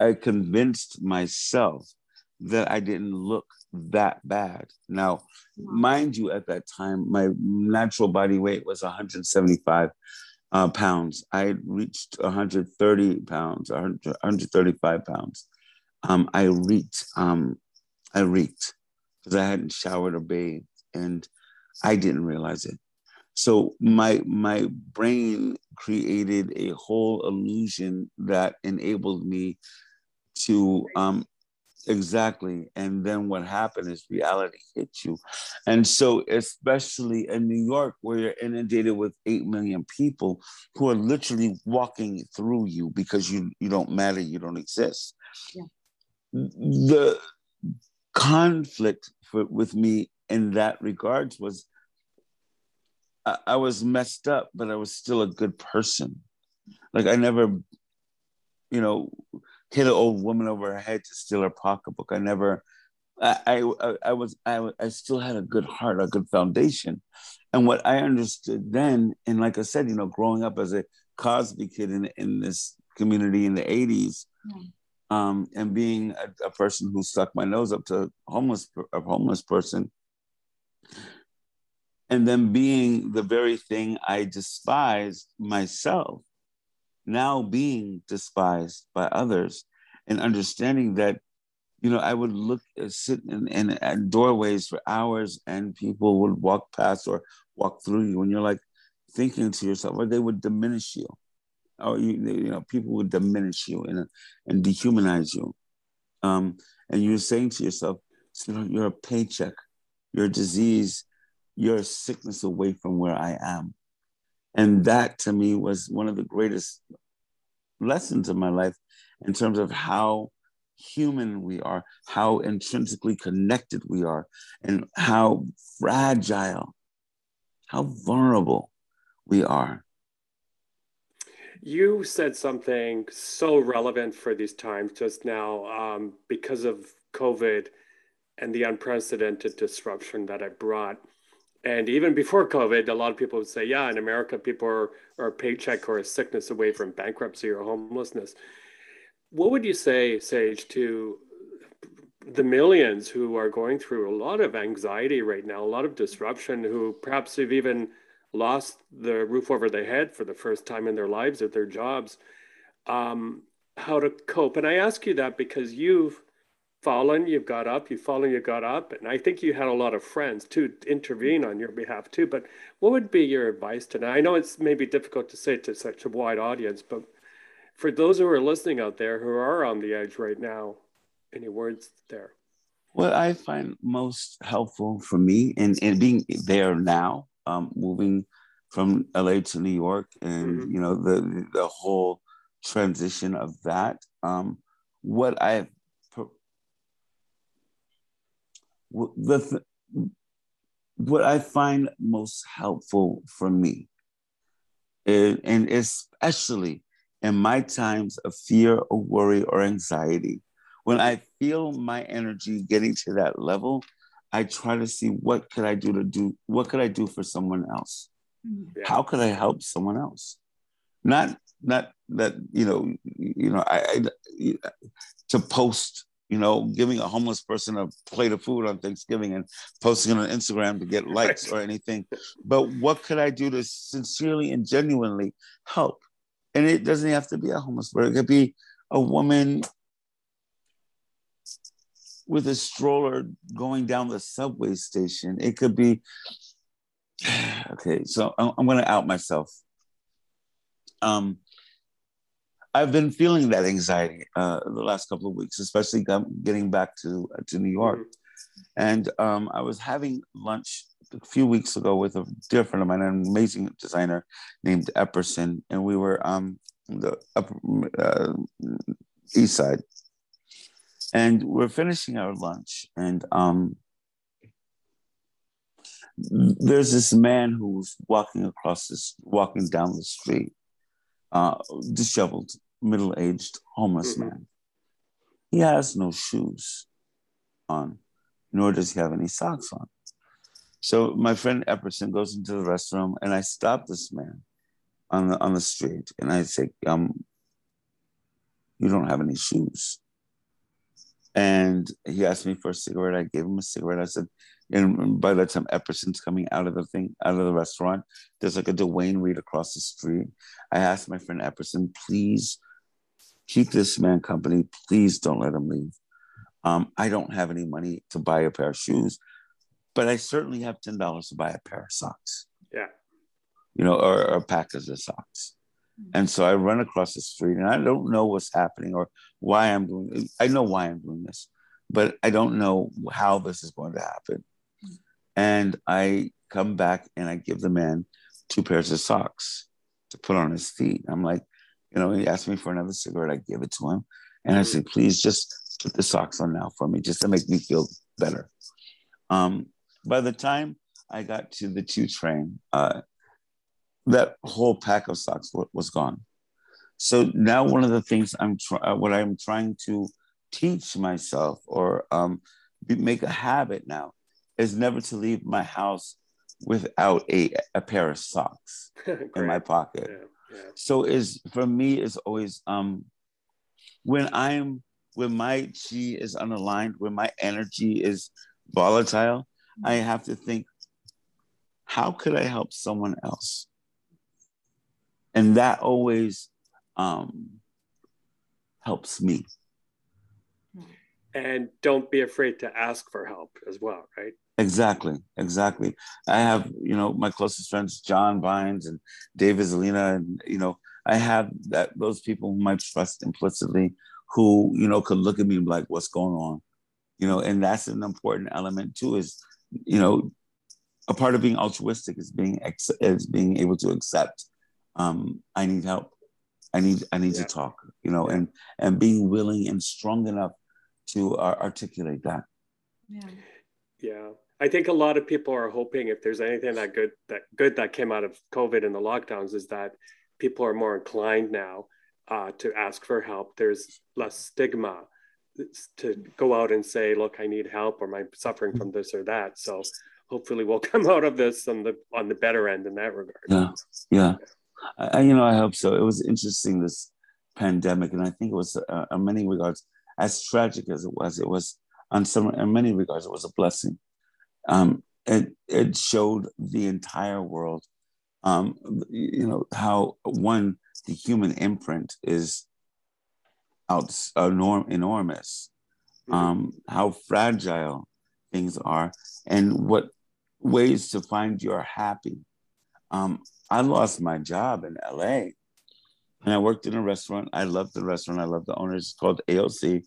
I convinced myself that I didn't look that bad. Now, mind you, at that time, my natural body weight was 175 uh, pounds. I had reached 130 pounds, 100, 135 pounds. Um, I reeked. Um, I reeked because I hadn't showered or bathed, and I didn't realize it. So my my brain created a whole illusion that enabled me to um, Exactly. And then what happened is reality hits you. And so, especially in New York, where you're inundated with 8 million people who are literally walking through you because you, you don't matter, you don't exist. Yeah. The conflict for, with me in that regards was I, I was messed up, but I was still a good person. Like I never, you know, hit an old woman over her head to steal her pocketbook. I never, I, I, I was, I, I still had a good heart, a good foundation. And what I understood then, and like I said, you know, growing up as a Cosby kid in, in this community in the 80s, um, and being a, a, person who stuck my nose up to homeless, a homeless person, and then being the very thing I despised myself, now being despised by others and understanding that you know i would look uh, sit in, in doorways for hours and people would walk past or walk through you and you're like thinking to yourself or they would diminish you. Or you, you know people would diminish you and, and dehumanize you. Um, and you're saying to yourself you're a paycheck. You're a disease you're a sickness away from where i am and that to me was one of the greatest lessons of my life in terms of how human we are, how intrinsically connected we are, and how fragile, how vulnerable we are.
You said something so relevant for these times just now um, because of COVID and the unprecedented disruption that it brought. And even before COVID, a lot of people would say, yeah, in America, people are, are a paycheck or a sickness away from bankruptcy or homelessness. What would you say, Sage, to the millions who are going through a lot of anxiety right now, a lot of disruption, who perhaps have even lost the roof over their head for the first time in their lives at their jobs, um, how to cope? And I ask you that because you've fallen, you've got up, you've fallen, you got up. And I think you had a lot of friends to intervene on your behalf too. But what would be your advice to I know it's maybe difficult to say to such a wide audience, but for those who are listening out there who are on the edge right now, any words there?
What I find most helpful for me in, in being there now, um, moving from LA to New York, and mm-hmm. you know the the whole transition of that. Um, what I the th- what I find most helpful for me, is, and especially in my times of fear or worry or anxiety, when I feel my energy getting to that level, I try to see what could I do to do what could I do for someone else? Mm-hmm. Yeah. How could I help someone else? Not not that you know you know I, I to post you know giving a homeless person a plate of food on Thanksgiving and posting it on Instagram to get likes or anything, but what could I do to sincerely and genuinely help? And it doesn't have to be a homeless person. It could be a woman with a stroller going down the subway station. It could be, okay, so I'm, I'm going to out myself. Um, I've been feeling that anxiety uh, the last couple of weeks, especially getting back to to New York. Mm-hmm. And um, I was having lunch a few weeks ago with a dear friend of mine, an amazing designer named Epperson, and we were um the upper uh, east side, and we're finishing our lunch and um, there's this man who's walking across this walking down the street uh, disheveled middle-aged homeless mm-hmm. man he has no shoes on nor does he have any socks on so my friend epperson goes into the restroom and i stop this man on the on the street and i say um you don't have any shoes and he asked me for a cigarette. I gave him a cigarette. I said, and by the time Epperson's coming out of the thing, out of the restaurant, there's like a Duane Reade across the street. I asked my friend Epperson, please keep this man company. Please don't let him leave. Um, I don't have any money to buy a pair of shoes, but I certainly have ten dollars to buy a pair of socks.
Yeah,
you know, or, or a pack of socks. And so I run across the street and I don't know what's happening or why I'm doing it. I know why I'm doing this, but I don't know how this is going to happen. And I come back and I give the man two pairs of socks to put on his feet. I'm like, you know, he asked me for another cigarette. I give it to him. And I said, please just put the socks on now for me, just to make me feel better. Um, by the time I got to the two train, uh, that whole pack of socks was gone. So now one of the things I'm trying, uh, what I'm trying to teach myself or um, make a habit now is never to leave my house without a, a pair of socks in my pocket. Yeah, yeah. So is for me is always um, when I'm when my chi is unaligned, when my energy is volatile, I have to think, how could I help someone else? and that always um, helps me
and don't be afraid to ask for help as well right
exactly exactly i have you know my closest friends john vines and david zelina and you know i have that those people whom i trust implicitly who you know could look at me and like what's going on you know and that's an important element too is you know a part of being altruistic is being ex- is being able to accept um, I need help. I need I need yeah. to talk, you know, and and being willing and strong enough to uh, articulate that.
Yeah. Yeah. I think a lot of people are hoping if there's anything that good that good that came out of COVID and the lockdowns is that people are more inclined now uh, to ask for help. There's less stigma to go out and say, "Look, I need help," or "I'm suffering from this or that." So hopefully, we'll come out of this on the on the better end in that regard.
Yeah, yeah. I, you know, I hope so. It was interesting this pandemic, and I think it was, uh, in many regards, as tragic as it was, it was on some, in many regards, it was a blessing. Um, it it showed the entire world, um, you know, how one the human imprint is out enorm- enormous, mm-hmm. um, how fragile things are, and what ways to find your happy um, I lost my job in LA and I worked in a restaurant. I loved the restaurant. I loved the owners. It's called AOC.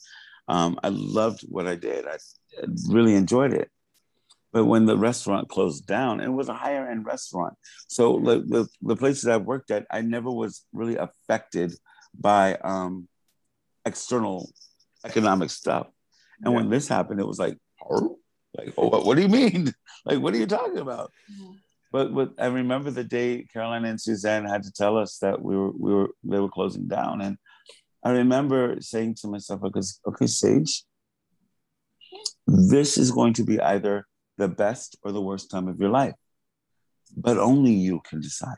Um, I loved what I did. I really enjoyed it. But when the restaurant closed down, it was a higher end restaurant, so the, the, the places I've worked at, I never was really affected by um, external economic stuff. And yeah. when this happened, it was like, oh, like, oh, what, what, do you mean? like, what are you talking about? Mm-hmm. But, but I remember the day Caroline and Suzanne had to tell us that we were we were they were closing down, and I remember saying to myself, because okay, Sage, this is going to be either the best or the worst time of your life, but only you can decide.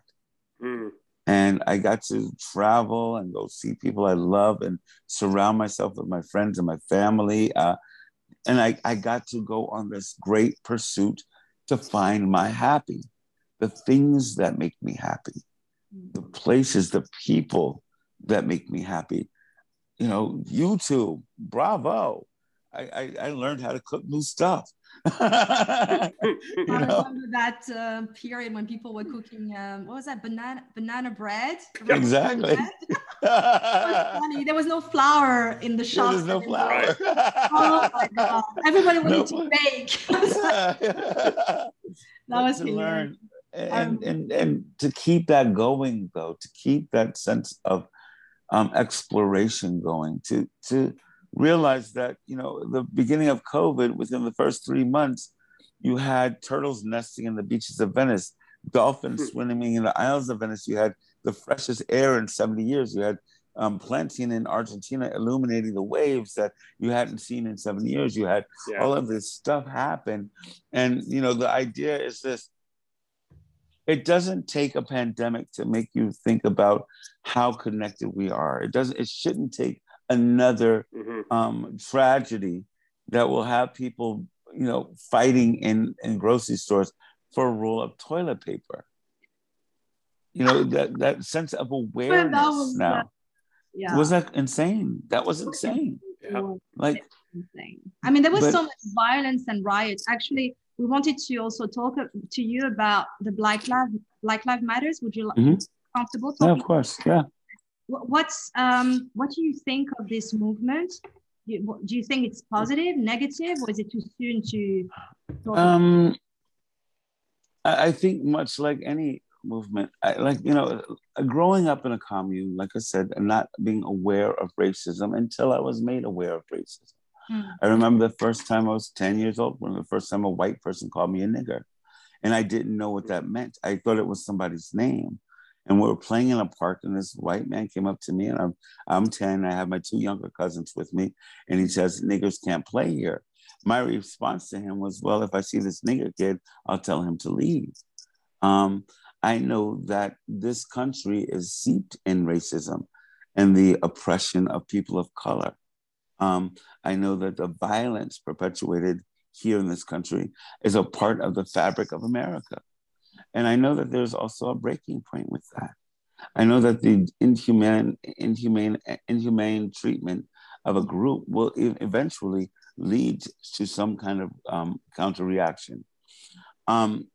Mm. And I got to travel and go see people I love and surround myself with my friends and my family. Uh, and I, I got to go on this great pursuit to find my happy, the things that make me happy, the places, the people that make me happy. You know, YouTube, bravo. I, I, I learned how to cook new stuff.
I remember that uh, period when people were cooking. Um, what was that? Banana banana bread.
Exactly.
Bread? funny. There was no flour in the shop.
There was no flour.
oh my god! Everybody wanted no, to bake. that was
to learn and, um, and and to keep that going though, to keep that sense of um, exploration going, to to realize that you know the beginning of COVID, within the first three months, you had turtles nesting in the beaches of Venice, dolphins hmm. swimming in the Isles of Venice. You had the freshest air in 70 years. You had um, planting in Argentina illuminating the waves that you hadn't seen in 70 years. You had yeah. all of this stuff happen. And, you know, the idea is this it doesn't take a pandemic to make you think about how connected we are. It doesn't, it shouldn't take another mm-hmm. um, tragedy that will have people, you know, fighting in, in grocery stores for a roll of toilet paper. You know, that, that sense of awareness was, now. Yeah. Was that insane? That was insane. Yeah. Like
insane. I mean, there was but, so much violence and riots. Actually, we wanted to also talk to you about the Black Lives Black Lives Matters. Would you like mm-hmm. comfortable
talking? Yeah, of course. Yeah
what's um, what do you think of this movement? Do you think it's positive, negative, or is it too soon to?
Um, I think much like any movement, I, like you know, growing up in a commune, like I said, and not being aware of racism until I was made aware of racism. Mm. I remember the first time I was ten years old, when the first time a white person called me a nigger, and I didn't know what that meant. I thought it was somebody's name. And we were playing in a park, and this white man came up to me, and I'm I'm 10. I have my two younger cousins with me, and he says, "Niggers can't play here." My response to him was, "Well, if I see this nigger kid, I'll tell him to leave." Um, I know that this country is seeped in racism and the oppression of people of color. Um, I know that the violence perpetuated here in this country is a part of the fabric of America. And I know that there's also a breaking point with that. I know that the inhumane, inhumane, inhumane treatment of a group will eventually lead to some kind of um, counter reaction. Um,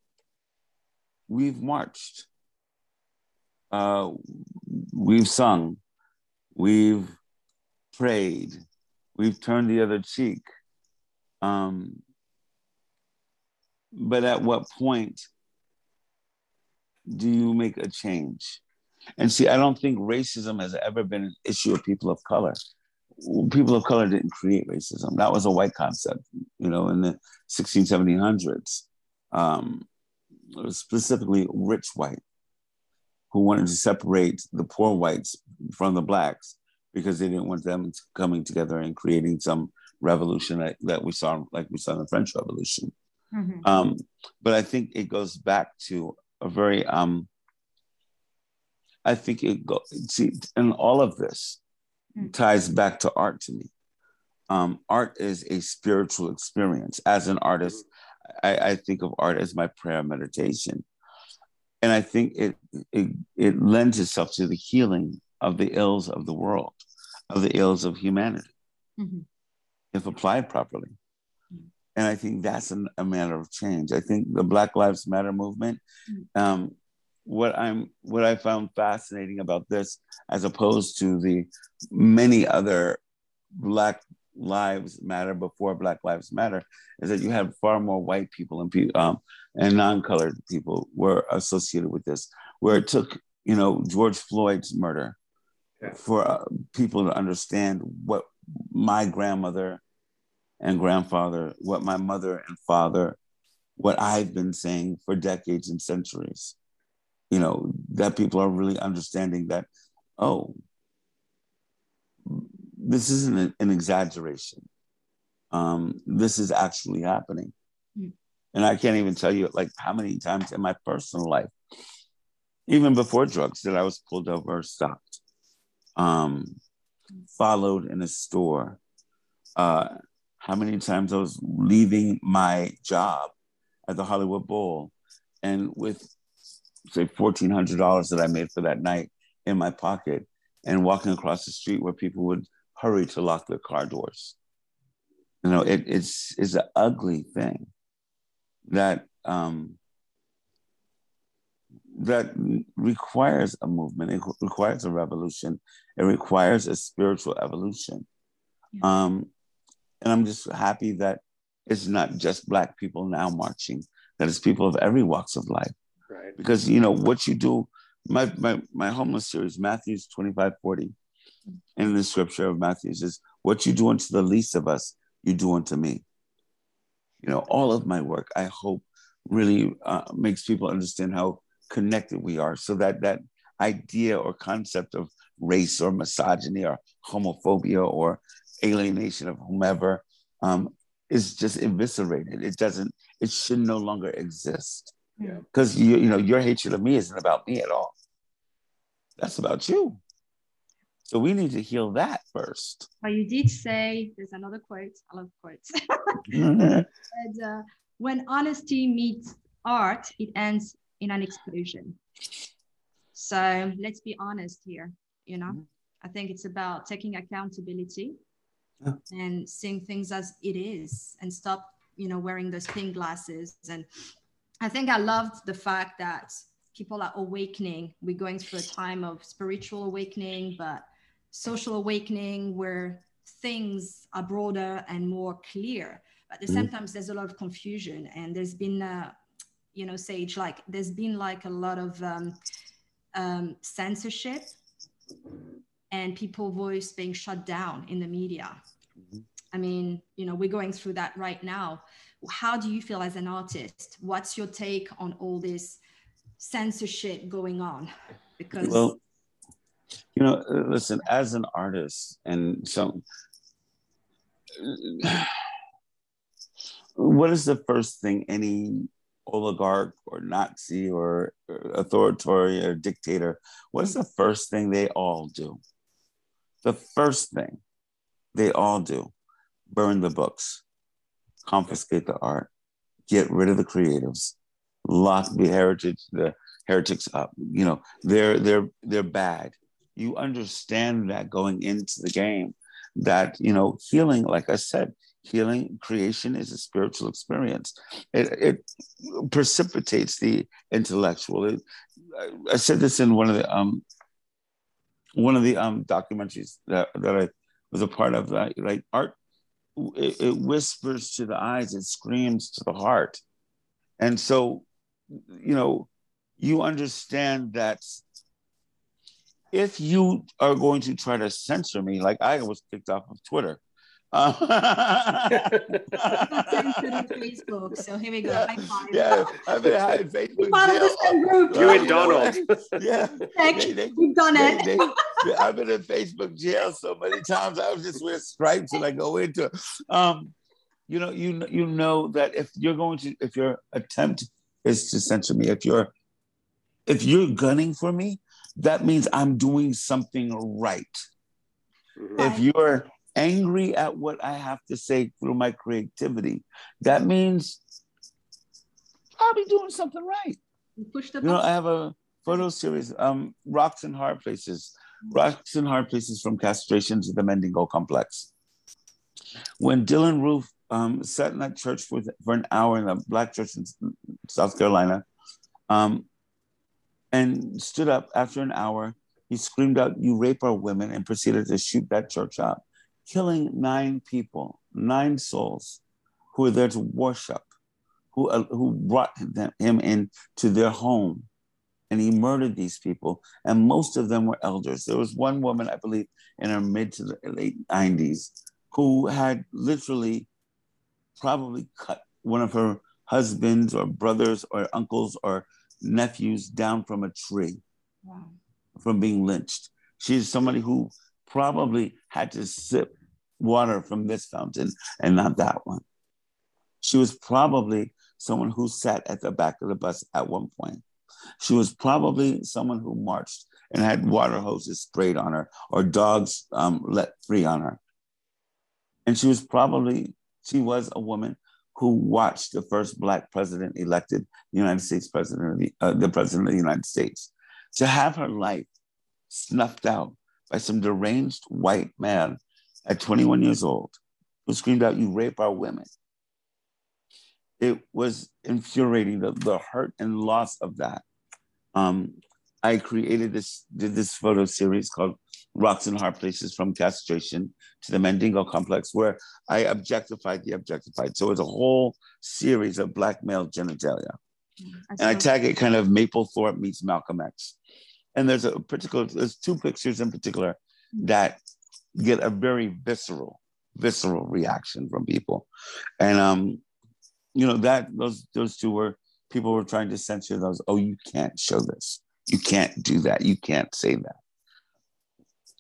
we've marched, uh, we've sung, we've prayed, we've turned the other cheek. Um, but at what point do you make a change? And see, I don't think racism has ever been an issue of people of color. People of color didn't create racism. That was a white concept, you know, in the 16, 1700s. Um, specifically rich white who wanted to separate the poor whites from the blacks because they didn't want them coming together and creating some revolution that, that we saw like we saw in the french revolution mm-hmm. um, but i think it goes back to a very um I think it go see and all of this mm. ties back to art to me. Um, art is a spiritual experience. As an artist, I, I think of art as my prayer meditation. And I think it, it it lends itself to the healing of the ills of the world, of the ills of humanity, mm-hmm. if applied properly. And I think that's an, a matter of change. I think the Black Lives Matter movement, mm. um, what I'm what I found fascinating about this, as opposed to the many other Black Lives Matter before Black Lives Matter is that you had far more white people and um, and non-colored people were associated with this, where it took you know George Floyd's murder yeah. for uh, people to understand what my grandmother and grandfather, what my mother and father, what I've been saying for decades and centuries. You know, that people are really understanding that, oh, this isn't an, exaggeration. Um, this is actually happening. Mm. And I can't even tell you like how many times in my personal life, even before drugs, that I was pulled over or stopped, um, followed in a store, uh, how many times I was leaving my job at the Hollywood Bowl and with say $1,400 that I made for that night in my pocket and walking across the street where people would hurry to lock their car doors. You know, it, it's, it's an ugly thing that, um, that requires a movement. It requires a revolution. It requires a spiritual evolution. Yeah. Um, and I'm just happy that it's not just Black people now marching, that it's people of every walks of life.
Right.
Because, you know, what you do, my, my, my homeless series, Matthew's 25, 40, in the scripture of Matthew's is what you do unto the least of us, you do unto me. You know, all of my work, I hope, really uh, makes people understand how connected we are so that that idea or concept of race or misogyny or homophobia or alienation of whomever um, is just eviscerated. It doesn't, it should no longer exist. Because you, you know, your hatred of me isn't about me at all. That's about you. So we need to heal that first.
But you did say there's another quote. I love quotes. and, uh, when honesty meets art, it ends in an explosion. So let's be honest here. You know, mm-hmm. I think it's about taking accountability yeah. and seeing things as it is and stop you know wearing those pink glasses and i think i loved the fact that people are awakening we're going through a time of spiritual awakening but social awakening where things are broader and more clear but mm-hmm. sometimes there's a lot of confusion and there's been uh, you know sage like there's been like a lot of um, um, censorship and people voice being shut down in the media. Mm-hmm. i mean you know we're going through that right now. How do you feel as an artist? What's your take on all this censorship going on? Because
well you know uh, listen as an artist and so what is the first thing any oligarch or nazi or authoritarian or dictator what is the first thing they all do the first thing they all do burn the books, confiscate the art, get rid of the creatives, lock the heritage, the heretics up. You know, they're they're they're bad. You understand that going into the game, that you know, healing, like I said, healing creation is a spiritual experience. It, it precipitates the intellectual. It, I said this in one of the um, one of the um, documentaries that, that I was a part of, that, like art, it, it whispers to the eyes, it screams to the heart. And so, you know, you understand that if you are going to try to censor me, like I was kicked off of Twitter,
Facebook, so here we go.
Yeah, yeah I've been hiding Facebook.
the same group.
You and Donald.
yeah,
they, they, we've done it. They,
I've been in Facebook jail so many times. I was just wear stripes and I go into. Um, you know, you you know that if you're going to, if your attempt is to censor me, if you're if you're gunning for me, that means I'm doing something right. right. If you're angry at what I have to say through my creativity, that means I'll be doing something right.
You push the
You know, I have a photo series, um, Rocks and Hard Places. Rocks and Hard Places from castration to the Mandingo complex. When Dylann Roof um, sat in that church for, for an hour in a black church in South Carolina um, and stood up after an hour, he screamed out, You rape our women, and proceeded to shoot that church up killing nine people, nine souls who were there to worship, who, uh, who brought them, him into their home. And he murdered these people, and most of them were elders. There was one woman, I believe, in her mid to the late 90s, who had literally probably cut one of her husbands or brothers or uncles or nephews down from a tree wow. from being lynched. She's somebody who probably had to sip water from this fountain and not that one. She was probably someone who sat at the back of the bus at one point. She was probably someone who marched and had water hoses sprayed on her or dogs um, let free on her. And she was probably, she was a woman who watched the first Black president elected, United States president, the, uh, the president of the United States. To have her life snuffed out by some deranged white man at 21 years old who screamed out, You rape our women. It was infuriating, the, the hurt and loss of that. Um, I created this, did this photo series called Rocks and Hard Places from Castration to the Mandingo Complex, where I objectified the objectified. So it's a whole series of black male genitalia. Mm, and I tag it kind of Mapplethorpe meets Malcolm X. And there's a particular, there's two pictures in particular mm. Get a very visceral, visceral reaction from people. And um, you know, that those those two were people were trying to censor those. Oh, you can't show this. You can't do that. You can't say that.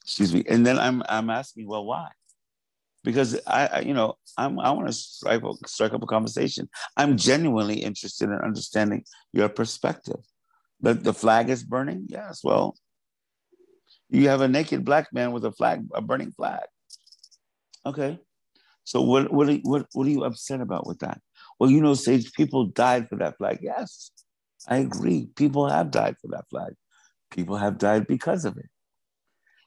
Excuse me. And then I'm I'm asking, well, why? Because I, I you know, I'm I want to strike strike up a conversation. I'm genuinely interested in understanding your perspective. But the flag is burning. Yes. Well, you have a naked black man with a flag, a burning flag. Okay. So what what are, what what are you upset about with that? Well, you know, Sage, people died for that flag. Yes, I agree. People have died for that flag. People have died because of it.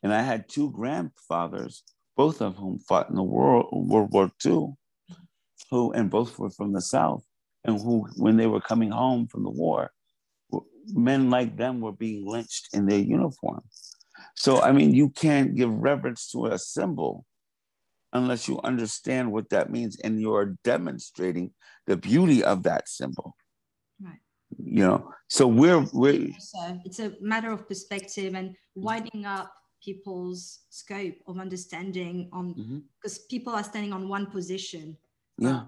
And I had two grandfathers, both of whom fought in the world, World War II, who and both were from the South, and who, when they were coming home from the war, men like them were being lynched in their uniform. So, I mean, you can't give reverence to a symbol unless you understand what that means and you're demonstrating the beauty of that symbol. Right. You know, so we're we're
so it's a matter of perspective and widening up people's scope of understanding on because mm-hmm. people are standing on one position.
Yeah.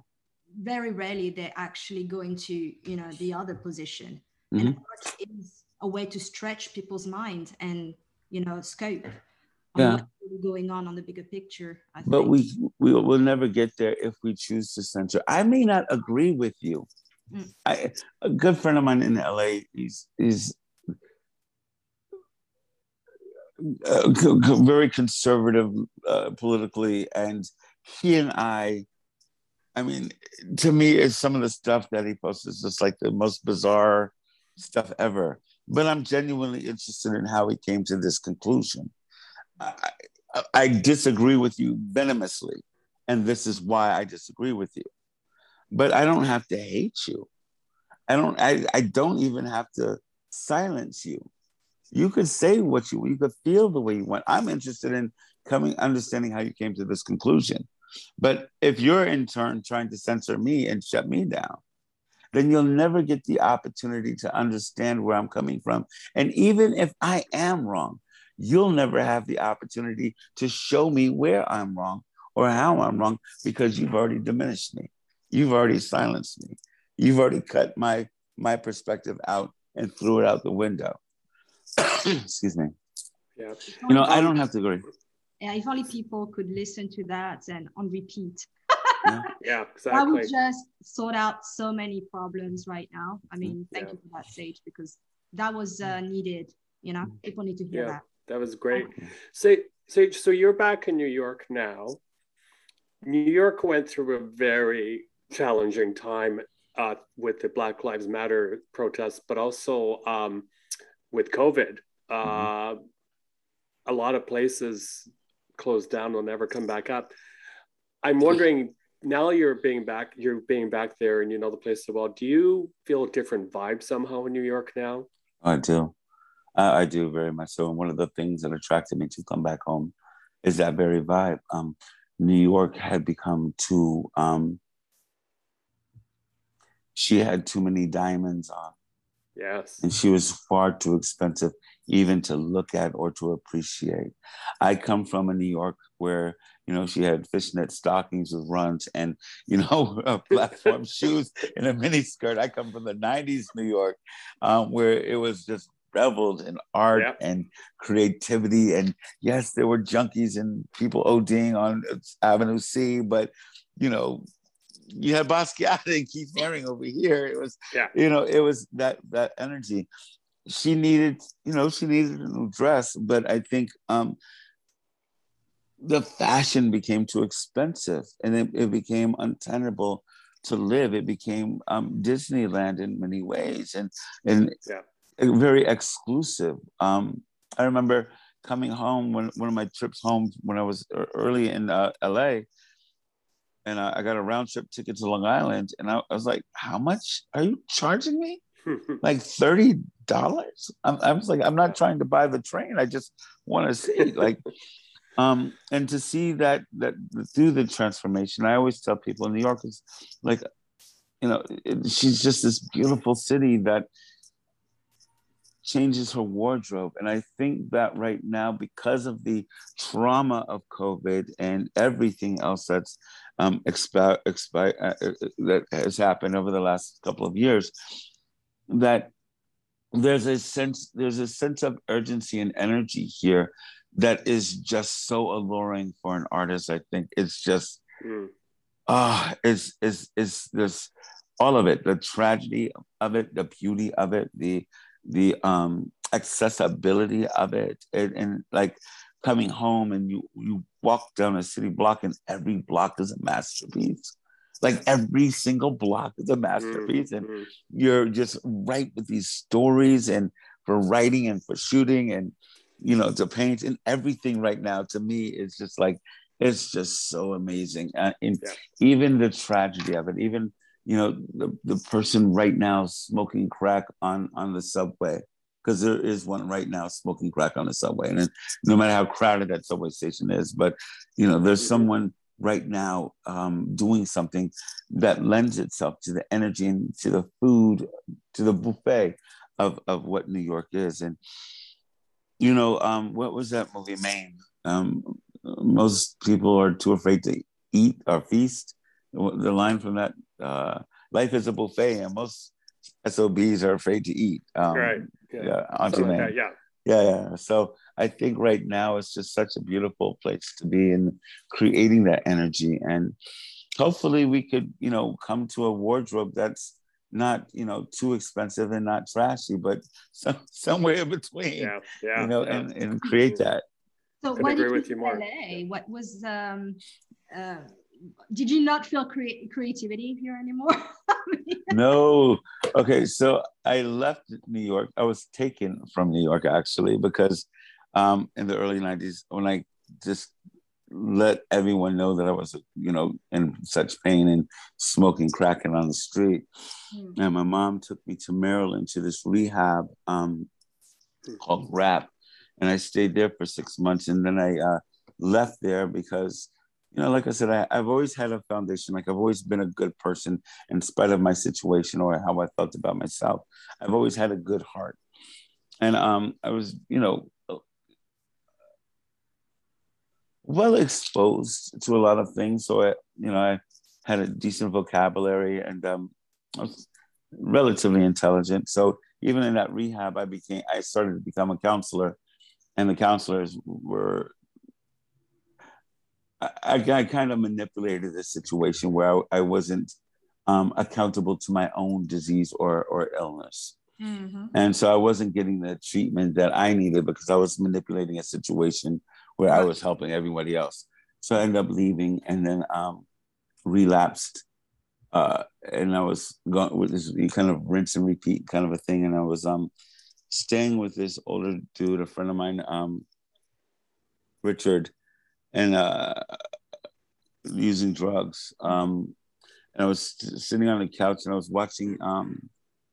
Very rarely they're actually going to, you know, the other position. Mm-hmm. And art is a way to stretch people's mind and you know scope
yeah.
going on on the bigger picture.
but we we will never get there if we choose to censor. I may not agree with you. Mm. I, a good friend of mine in LA is is uh, very conservative uh, politically, and he and I. I mean, to me, is some of the stuff that he posts is just like the most bizarre stuff ever. But I'm genuinely interested in how he came to this conclusion. I, I disagree with you venomously, and this is why I disagree with you. But I don't have to hate you. I don't. I, I don't even have to silence you. You could say what you you could feel the way you want. I'm interested in coming understanding how you came to this conclusion. But if you're in turn trying to censor me and shut me down, then you'll never get the opportunity to understand where I'm coming from. And even if I am wrong, you'll never have the opportunity to show me where I'm wrong or how I'm wrong because you've already diminished me. You've already silenced me. You've already cut my my perspective out and threw it out the window. Excuse me. Yeah. You know, I don't have to agree.
Yeah, if only people could listen to that and on repeat.
Yeah. yeah, exactly. That
would just sort out so many problems right now. I mean, thank yeah. you for that, Sage, because that was uh, needed. You know, people need to hear yeah. that.
That was great. So, so, so you're back in New York now. New York went through a very challenging time uh, with the Black Lives Matter protests, but also um, with COVID. Uh, mm-hmm. A lot of places closed down; will never come back up. I'm wondering now you're being back, you're being back there, and you know the place so well. Do you feel a different vibe somehow in New York now?
I do. I, I, do very much so. And one of the things that attracted me to come back home is that very vibe. Um, New York had become too. Um, she had too many diamonds on.
Yes.
And she was far too expensive even to look at or to appreciate. I come from a New York where, you know, she had fishnet stockings with runs and, you know, platform shoes and a mini skirt. I come from the 90s New York um, where it was just reveled in art yep. and creativity. And yes, there were junkies and people ODing on Avenue C, but, you know, you had Basquiat and Keith Haring over here. It was, yeah. you know, it was that that energy. She needed, you know, she needed a new dress, but I think um, the fashion became too expensive, and it, it became untenable to live. It became um, Disneyland in many ways, and and yeah. very exclusive. Um, I remember coming home when one of my trips home when I was early in uh, LA and I, I, got a round trip ticket to Long Island, and I, I was like, "How much are you charging me? like thirty dollars?" I, I was like, "I'm not trying to buy the train. I just want to see like." Um, and to see that that through the transformation, I always tell people in New York is like, you know, it, she's just this beautiful city that changes her wardrobe. And I think that right now, because of the trauma of COVID and everything else that's um, expi- expi- uh, uh, that has happened over the last couple of years, that there's a sense there's a sense of urgency and energy here that is just so alluring for an artist. I think it's just mm. ah, uh, is is is this all of it, the tragedy of it, the beauty of it, the the um accessibility of it and, and, like coming home and you you walk down a city block and every block is a masterpiece like every single block is a masterpiece mm-hmm. and you're just right with these stories and for writing and for shooting and you know to paint and everything right now to me is just like it's just so amazing. Uh, and yeah. even the tragedy of it even you know the, the person right now smoking crack on on the subway because there is one right now smoking crack on the subway. And no matter how crowded that subway station is but you know there's someone right now um, doing something that lends itself to the energy and to the food to the buffet of, of what new york is. And you know um, what was that movie Mame um, most people are too afraid to eat or feast the line from that uh, life is a buffet, and most SOBs are afraid to eat. Um, right. Yeah. yeah Auntie like that, yeah. Yeah, yeah. So I think right now it's just such a beautiful place to be in creating that energy. And hopefully we could, you know, come to a wardrobe that's not, you know, too expensive and not trashy, but some, somewhere in between. Yeah, yeah. You know, yeah. And, and create that.
So what did with you more. LA? What was um uh, did you not feel cre- creativity here anymore?
no. Okay, so I left New York. I was taken from New York actually because um, in the early '90s, when I just let everyone know that I was, you know, in such pain and smoking crack and on the street. Mm. And my mom took me to Maryland to this rehab um, called RAP, and I stayed there for six months, and then I uh, left there because you know, like I said, I, have always had a foundation. Like I've always been a good person in spite of my situation or how I felt about myself. I've always had a good heart. And um, I was, you know, well exposed to a lot of things. So I, you know, I had a decent vocabulary and um, I was relatively intelligent. So even in that rehab, I became, I started to become a counselor and the counselors were I, I kind of manipulated the situation where I, I wasn't um, accountable to my own disease or, or illness. Mm-hmm. And so I wasn't getting the treatment that I needed because I was manipulating a situation where I was helping everybody else. So I ended up leaving and then um, relapsed. Uh, and I was going with this kind of rinse and repeat kind of a thing. And I was um, staying with this older dude, a friend of mine, um, Richard, and uh, using drugs. Um, and I was sitting on the couch and I was watching um,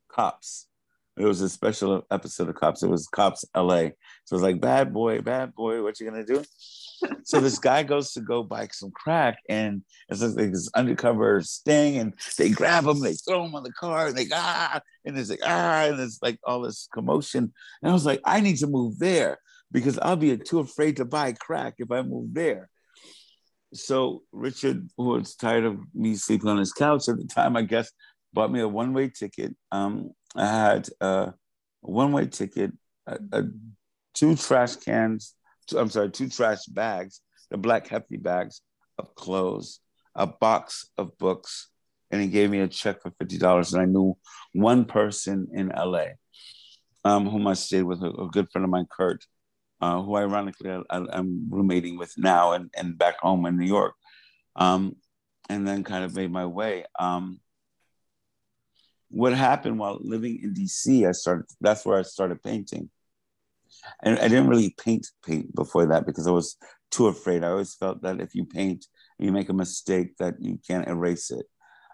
Cops, It was a special episode of Cops. It was Cops LA. So it was like, bad boy, bad boy, what you gonna do? so this guy goes to go buy some crack, and it's like this undercover sting, and they grab him, they throw him on the car, and they ah, and it's like ah, and it's like all this commotion. And I was like, I need to move there because I'll be too afraid to buy crack if I move there. So Richard, who was tired of me sleeping on his couch at the time, I guess, bought me a one-way ticket. Um, I had a one-way ticket, a, a, two trash cans. Two, I'm sorry, two trash bags, the black hefty bags of clothes, a box of books, and he gave me a check for fifty dollars. And I knew one person in LA, um, whom I stayed with, a, a good friend of mine, Kurt, uh, who ironically I, am roommating with now and, and back home in New York. Um, and then kind of made my way. Um, what happened while living in DC, I started, that's where I started painting. And I didn't really paint paint before that because I was too afraid. I always felt that if you paint, you make a mistake that you can't erase it.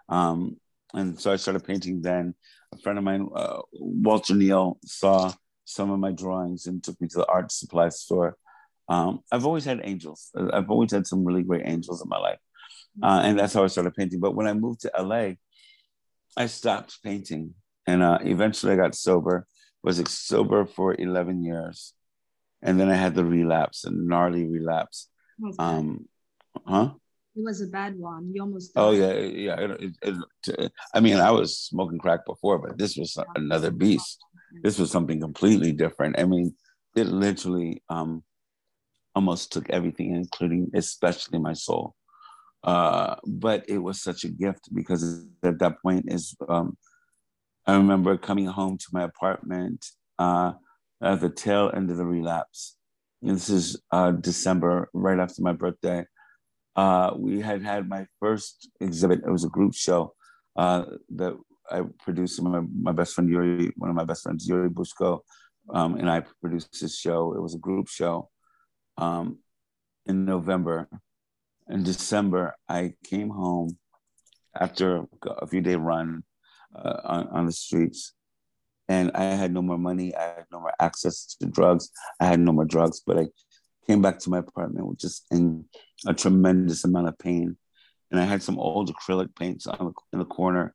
Um, and so I started painting then. A friend of mine, uh, Walter Neal, saw some of my drawings and took me to the art supply store. Um, I've always had angels. I've always had some really great angels in my life. Uh, and that's how I started painting. But when I moved to LA, I stopped painting. And uh, eventually I got sober, was sober for 11 years. And then I had the relapse, a gnarly relapse. Um, huh?
It was a bad one. You almost.
Oh yeah, yeah. It, it, it, I mean, I was smoking crack before, but this was another beast. This was something completely different. I mean, it literally um, almost took everything, including especially my soul. Uh, but it was such a gift because at that point is um, I remember coming home to my apartment uh, at the tail end of the relapse. And this is uh, December, right after my birthday. Uh, we had had my first exhibit. It was a group show uh, that I produced my, my best friend Yuri, one of my best friends, Yuri Bushko, um, and I produced this show. It was a group show um, in November. In December, I came home after a few day run uh, on, on the streets, and I had no more money. I had no more access to drugs. I had no more drugs, but I came back to my apartment just in a tremendous amount of pain. And I had some old acrylic paints on in the corner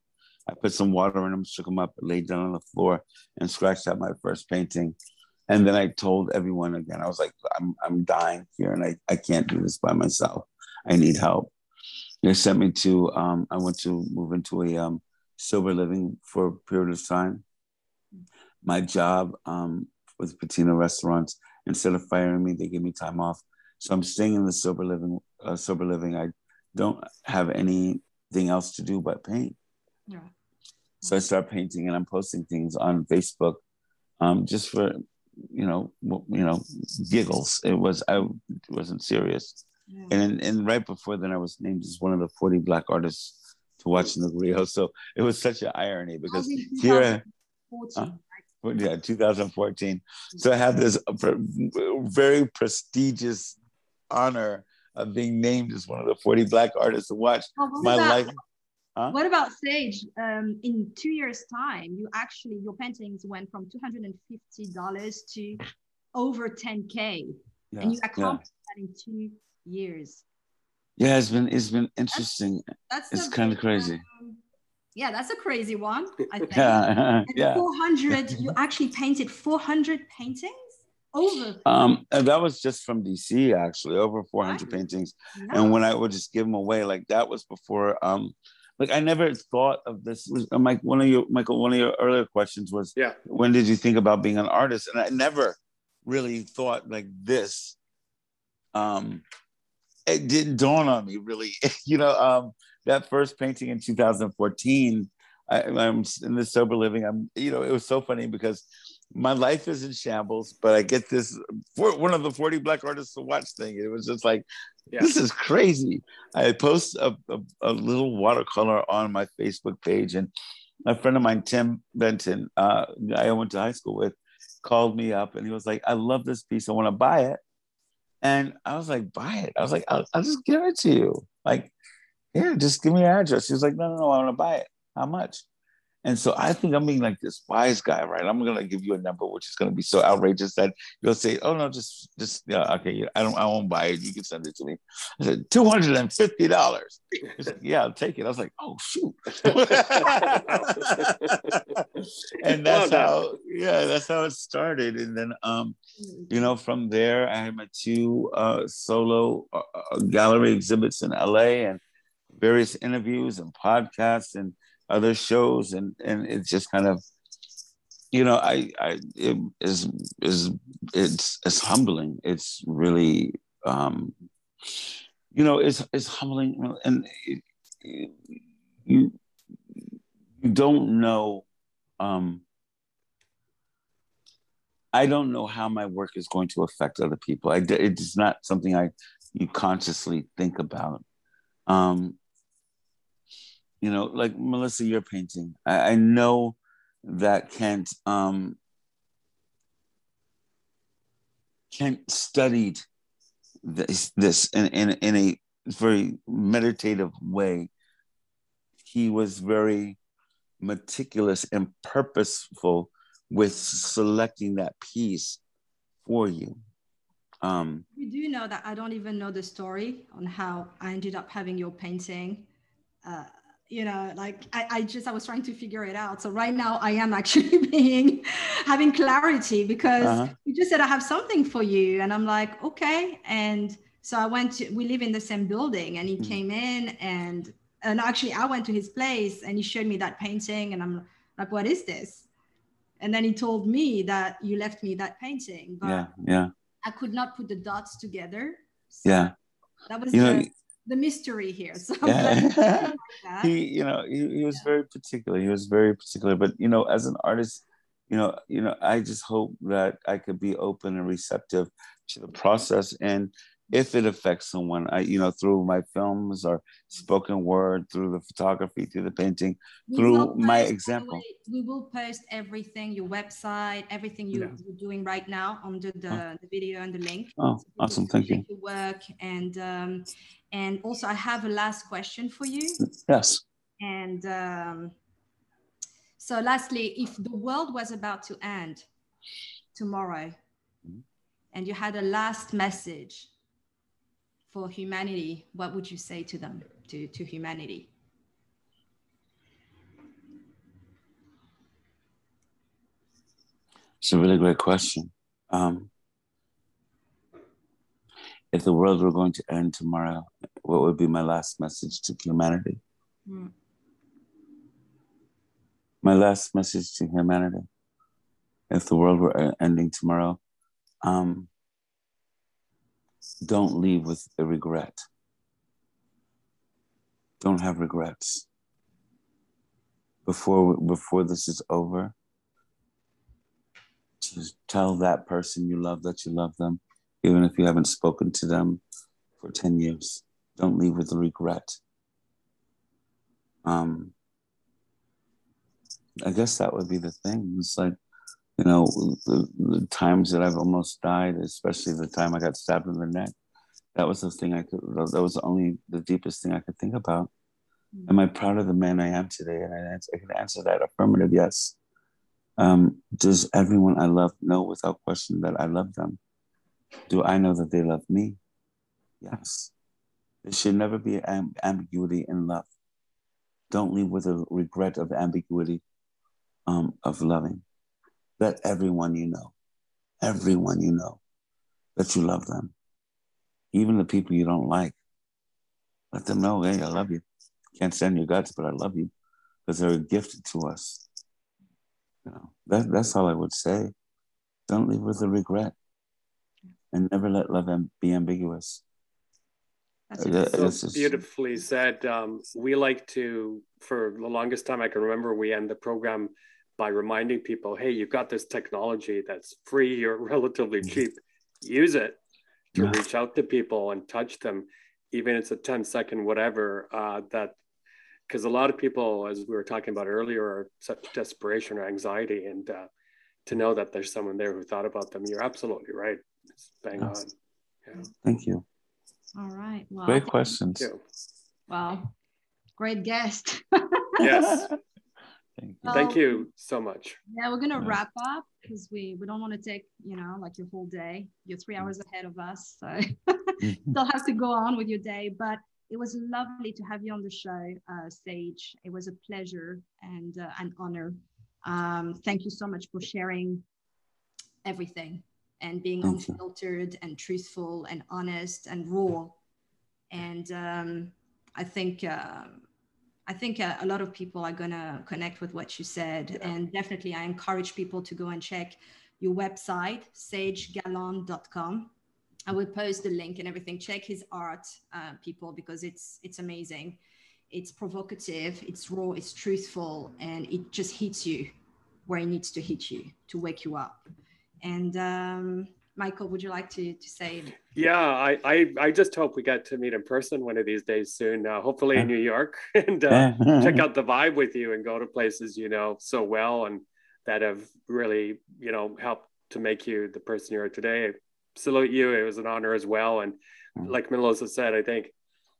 I put some water in them, shook them up, laid down on the floor, and scratched out my first painting. And then I told everyone again, I was like, I'm, I'm dying here and I, I can't do this by myself. I need help. They sent me to, um, I went to move into a um, sober living for a period of time. My job um, with Patina Restaurants, instead of firing me, they gave me time off. So I'm staying in the sober living, uh, sober living. I don't have anything else to do but paint. Yeah. So I start painting and I'm posting things on Facebook, um, just for you know, you know, giggles. It was I wasn't serious. Yeah. And and right before then, I was named as one of the 40 black artists to watch in the Grio. So it was such an irony because here, huh? yeah, 2014. So I had this very prestigious honor of being named as one of the 40 black artists to watch my life.
Huh? What about stage? Um, in two years' time, you actually your paintings went from two hundred and fifty dollars to over ten k, yeah. and you accomplished yeah. that in two years.
Yeah, it's been it's been interesting. That's, that's it's kind of crazy. Um,
yeah, that's a crazy one. I think. yeah, yeah. Four hundred. You actually painted four hundred paintings. Over.
Um, and that was just from DC actually, over 400 paintings. And when I would just give them away, like that was before um like I never thought of this. Mike, one of your Michael, one of your earlier questions was,
yeah,
when did you think about being an artist? And I never really thought like this. Um, it didn't dawn on me really. you know, um, that first painting in 2014. I, I'm in the sober living. I'm, you know, it was so funny because my life is in shambles, but I get this for one of the 40 black artists to watch thing. It was just like, yeah. this is crazy. I post a, a, a, little watercolor on my Facebook page, and a friend of mine, Tim Benton, uh, I went to high school with, called me up and he was like, I love this piece. I want to buy it. And I was like, buy it. I was like, I'll, I'll just give it to you. Like, yeah, just give me your address. She was like, no, no, no, I want to buy it. How much? And so I think I'm being like this wise guy, right? I'm gonna give you a number which is gonna be so outrageous that you'll say, "Oh no, just just yeah, okay, I don't, I won't buy it. You can send it to me." I said, 250 dollars." "Yeah, I'll take it." I was like, "Oh shoot!" and that's how, yeah, that's how it started. And then, um, you know, from there, I had my two uh, solo uh, uh gallery exhibits in LA and various interviews and podcasts and other shows and and it's just kind of you know i i it is is it's it's humbling. It's really um you know it's it's humbling and it, it, you you don't know um i don't know how my work is going to affect other people. I, it's not something i you consciously think about. Um you know, like Melissa, you're painting. I, I know that Kent um, Kent studied this this in, in in a very meditative way. He was very meticulous and purposeful with selecting that piece for you.
Um, you do know that I don't even know the story on how I ended up having your painting. Uh, you know like I, I just i was trying to figure it out. So right now i am actually being having clarity because uh-huh. you just said i have something for you. And i'm like okay. And so i went to we live in the same building and he mm-hmm. came in and and actually i went to his place and he showed me that painting and i'm like what is this? And then he told me that you left me that painting
but yeah yeah.
I could not put the dots together.
So yeah.
that was you know the mystery here. So
yeah. he, you know, he, he was yeah. very particular. He was very particular. But you know, as an artist, you know, you know, I just hope that I could be open and receptive to the process and if it affects someone i you know through my films or spoken word through the photography through the painting we through post, my example way,
we will post everything your website everything you, are doing right now under the, oh. the video and the link
oh so awesome thank you
your work and um and also i have a last question for you
yes
and um so lastly if the world was about to end tomorrow mm-hmm. and you had a last message for humanity, what would you say to them, to, to humanity?
It's a really great question. Um, if the world were going to end tomorrow, what would be my last message to humanity? Mm. My last message to humanity, if the world were ending tomorrow, um, don't leave with a regret. Don't have regrets. Before before this is over, just tell that person you love that you love them, even if you haven't spoken to them for 10 years. Don't leave with regret. Um, I guess that would be the thing. It's like you know, the, the, times that I've almost died, especially the time I got stabbed in the neck, that was the thing I could, that was only the deepest thing I could think about. Mm-hmm. Am I proud of the man I am today? And I, I can answer that affirmative yes. Um, does everyone I love know without question that I love them? Do I know that they love me? Yes. There should never be amb- ambiguity in love. Don't leave with a regret of ambiguity um, of loving. Let everyone you know, everyone you know, that you love them. Even the people you don't like, let them know, hey, I love you. Can't stand your guts, but I love you because they're gifted to us. You know, that, that's all I would say. Don't leave with a regret and never let love be ambiguous.
That's so beautifully said. Um, we like to, for the longest time I can remember, we end the program by reminding people, hey, you've got this technology that's free or relatively mm-hmm. cheap. Use it to yeah. reach out to people and touch them, even if it's a 10 second whatever. Uh, that because a lot of people, as we were talking about earlier, are such desperation or anxiety, and uh, to know that there's someone there who thought about them, you're absolutely right. It's bang yes. on.
Yeah. Thank you.
All right.
Well, Great questions.
Wow. Great guest.
yes. Thank you. Well, Thank you so much.
Yeah, we're gonna wrap up because we we don't want to take you know like your whole day. You're three hours ahead of us, so still have to go on with your day. But it was lovely to have you on the show, uh, Sage. It was a pleasure and uh, an honor. Um, thank you so much for sharing everything and being thank unfiltered you. and truthful and honest and raw. And um, I think uh, I think uh, a lot of people are gonna connect with what you said, yeah. and definitely I encourage people to go and check your website, sagegalland.com. I will post the link and everything. Check his art, uh, people, because it's it's amazing. It's provocative, it's raw, it's truthful, and it just hits you where it needs to hit you to wake you up. And um, Michael, would you like to, to say?
Yeah, I, I, I just hope we get to meet in person one of these days soon. Uh, hopefully in New York, and uh, check out the vibe with you and go to places you know so well and that have really you know helped to make you the person you are today. Salute you. It was an honor as well. And mm. like Melissa said, I think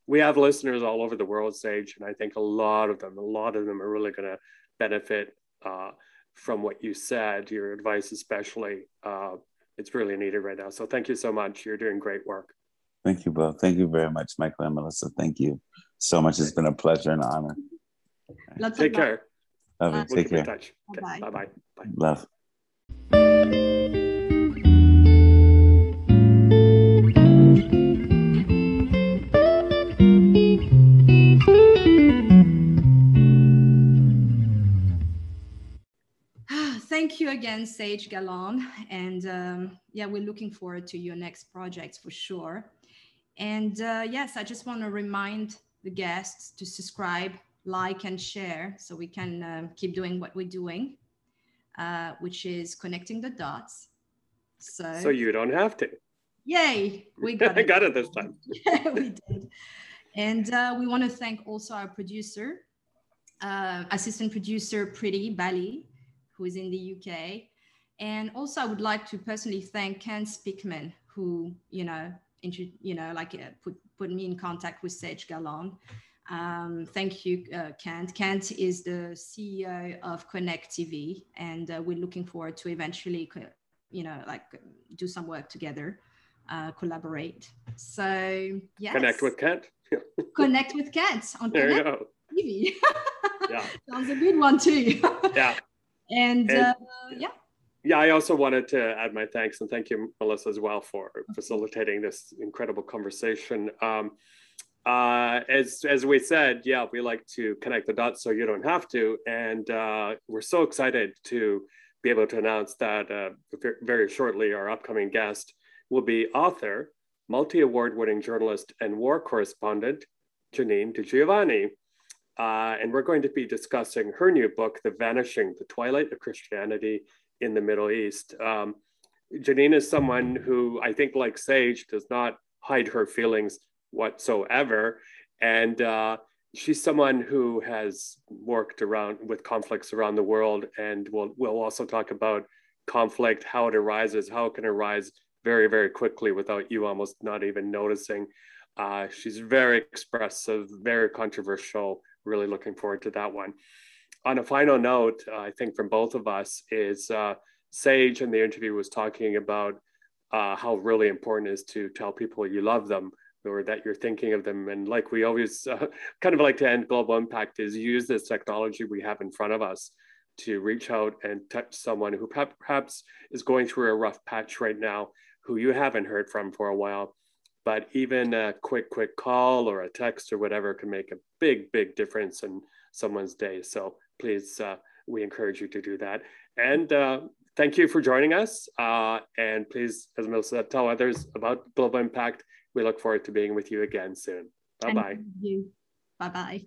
we have listeners all over the world, Sage, and I think a lot of them, a lot of them are really going to benefit uh, from what you said, your advice especially. Uh, it's really needed right now. So thank you so much. You're doing great work.
Thank you both. Thank you very much, Michael and Melissa. Thank you so much. It's been a pleasure and an honor.
Lots Take care.
Love you. Take care.
Okay, bye bye. Bye.
Love.
Thank you again, Sage Galland. And um, yeah, we're looking forward to your next projects for sure. And uh, yes, I just want to remind the guests to subscribe, like, and share so we can uh, keep doing what we're doing, uh, which is connecting the dots. So,
so you don't have to.
Yay, we got
it. got it this time.
yeah, we did. And uh, we want to thank also our producer, uh, assistant producer Pretty Bali, who is in the UK. And also, I would like to personally thank Kent Speakman, who you know, you know, like uh, put put me in contact with Sage Galland. Um, thank you, uh, Kent. Kent is the CEO of Connect TV, and uh, we're looking forward to eventually, you know, like do some work together, uh, collaborate. So, yeah,
Connect with Kent.
Connect with Kent on
there
Connect TV. yeah. Sounds a good one too.
yeah.
And, and uh, yeah.
Yeah, I also wanted to add my thanks and thank you, Melissa, as well for facilitating this incredible conversation. Um, uh, as as we said, yeah, we like to connect the dots so you don't have to, and uh, we're so excited to be able to announce that uh, very shortly our upcoming guest will be author, multi-award-winning journalist, and war correspondent Janine DiGiovanni. Uh, and we're going to be discussing her new book, The Vanishing, The Twilight of Christianity in the Middle East. Um, Janine is someone who I think, like Sage, does not hide her feelings whatsoever. And uh, she's someone who has worked around with conflicts around the world. And we'll, we'll also talk about conflict, how it arises, how it can arise very, very quickly without you almost not even noticing. Uh, she's very expressive, very controversial, really looking forward to that one. On a final note, uh, I think from both of us is uh, Sage in the interview was talking about uh, how really important is to tell people you love them or that you're thinking of them. And like we always uh, kind of like to end global impact is use this technology we have in front of us to reach out and touch someone who perhaps is going through a rough patch right now, who you haven't heard from for a while but even a quick, quick call or a text or whatever can make a big, big difference in someone's day. So please, uh, we encourage you to do that. And uh, thank you for joining us. Uh, and please, as Melissa said, tell others about Global Impact. We look forward to being with you again soon. Bye bye.
Bye bye.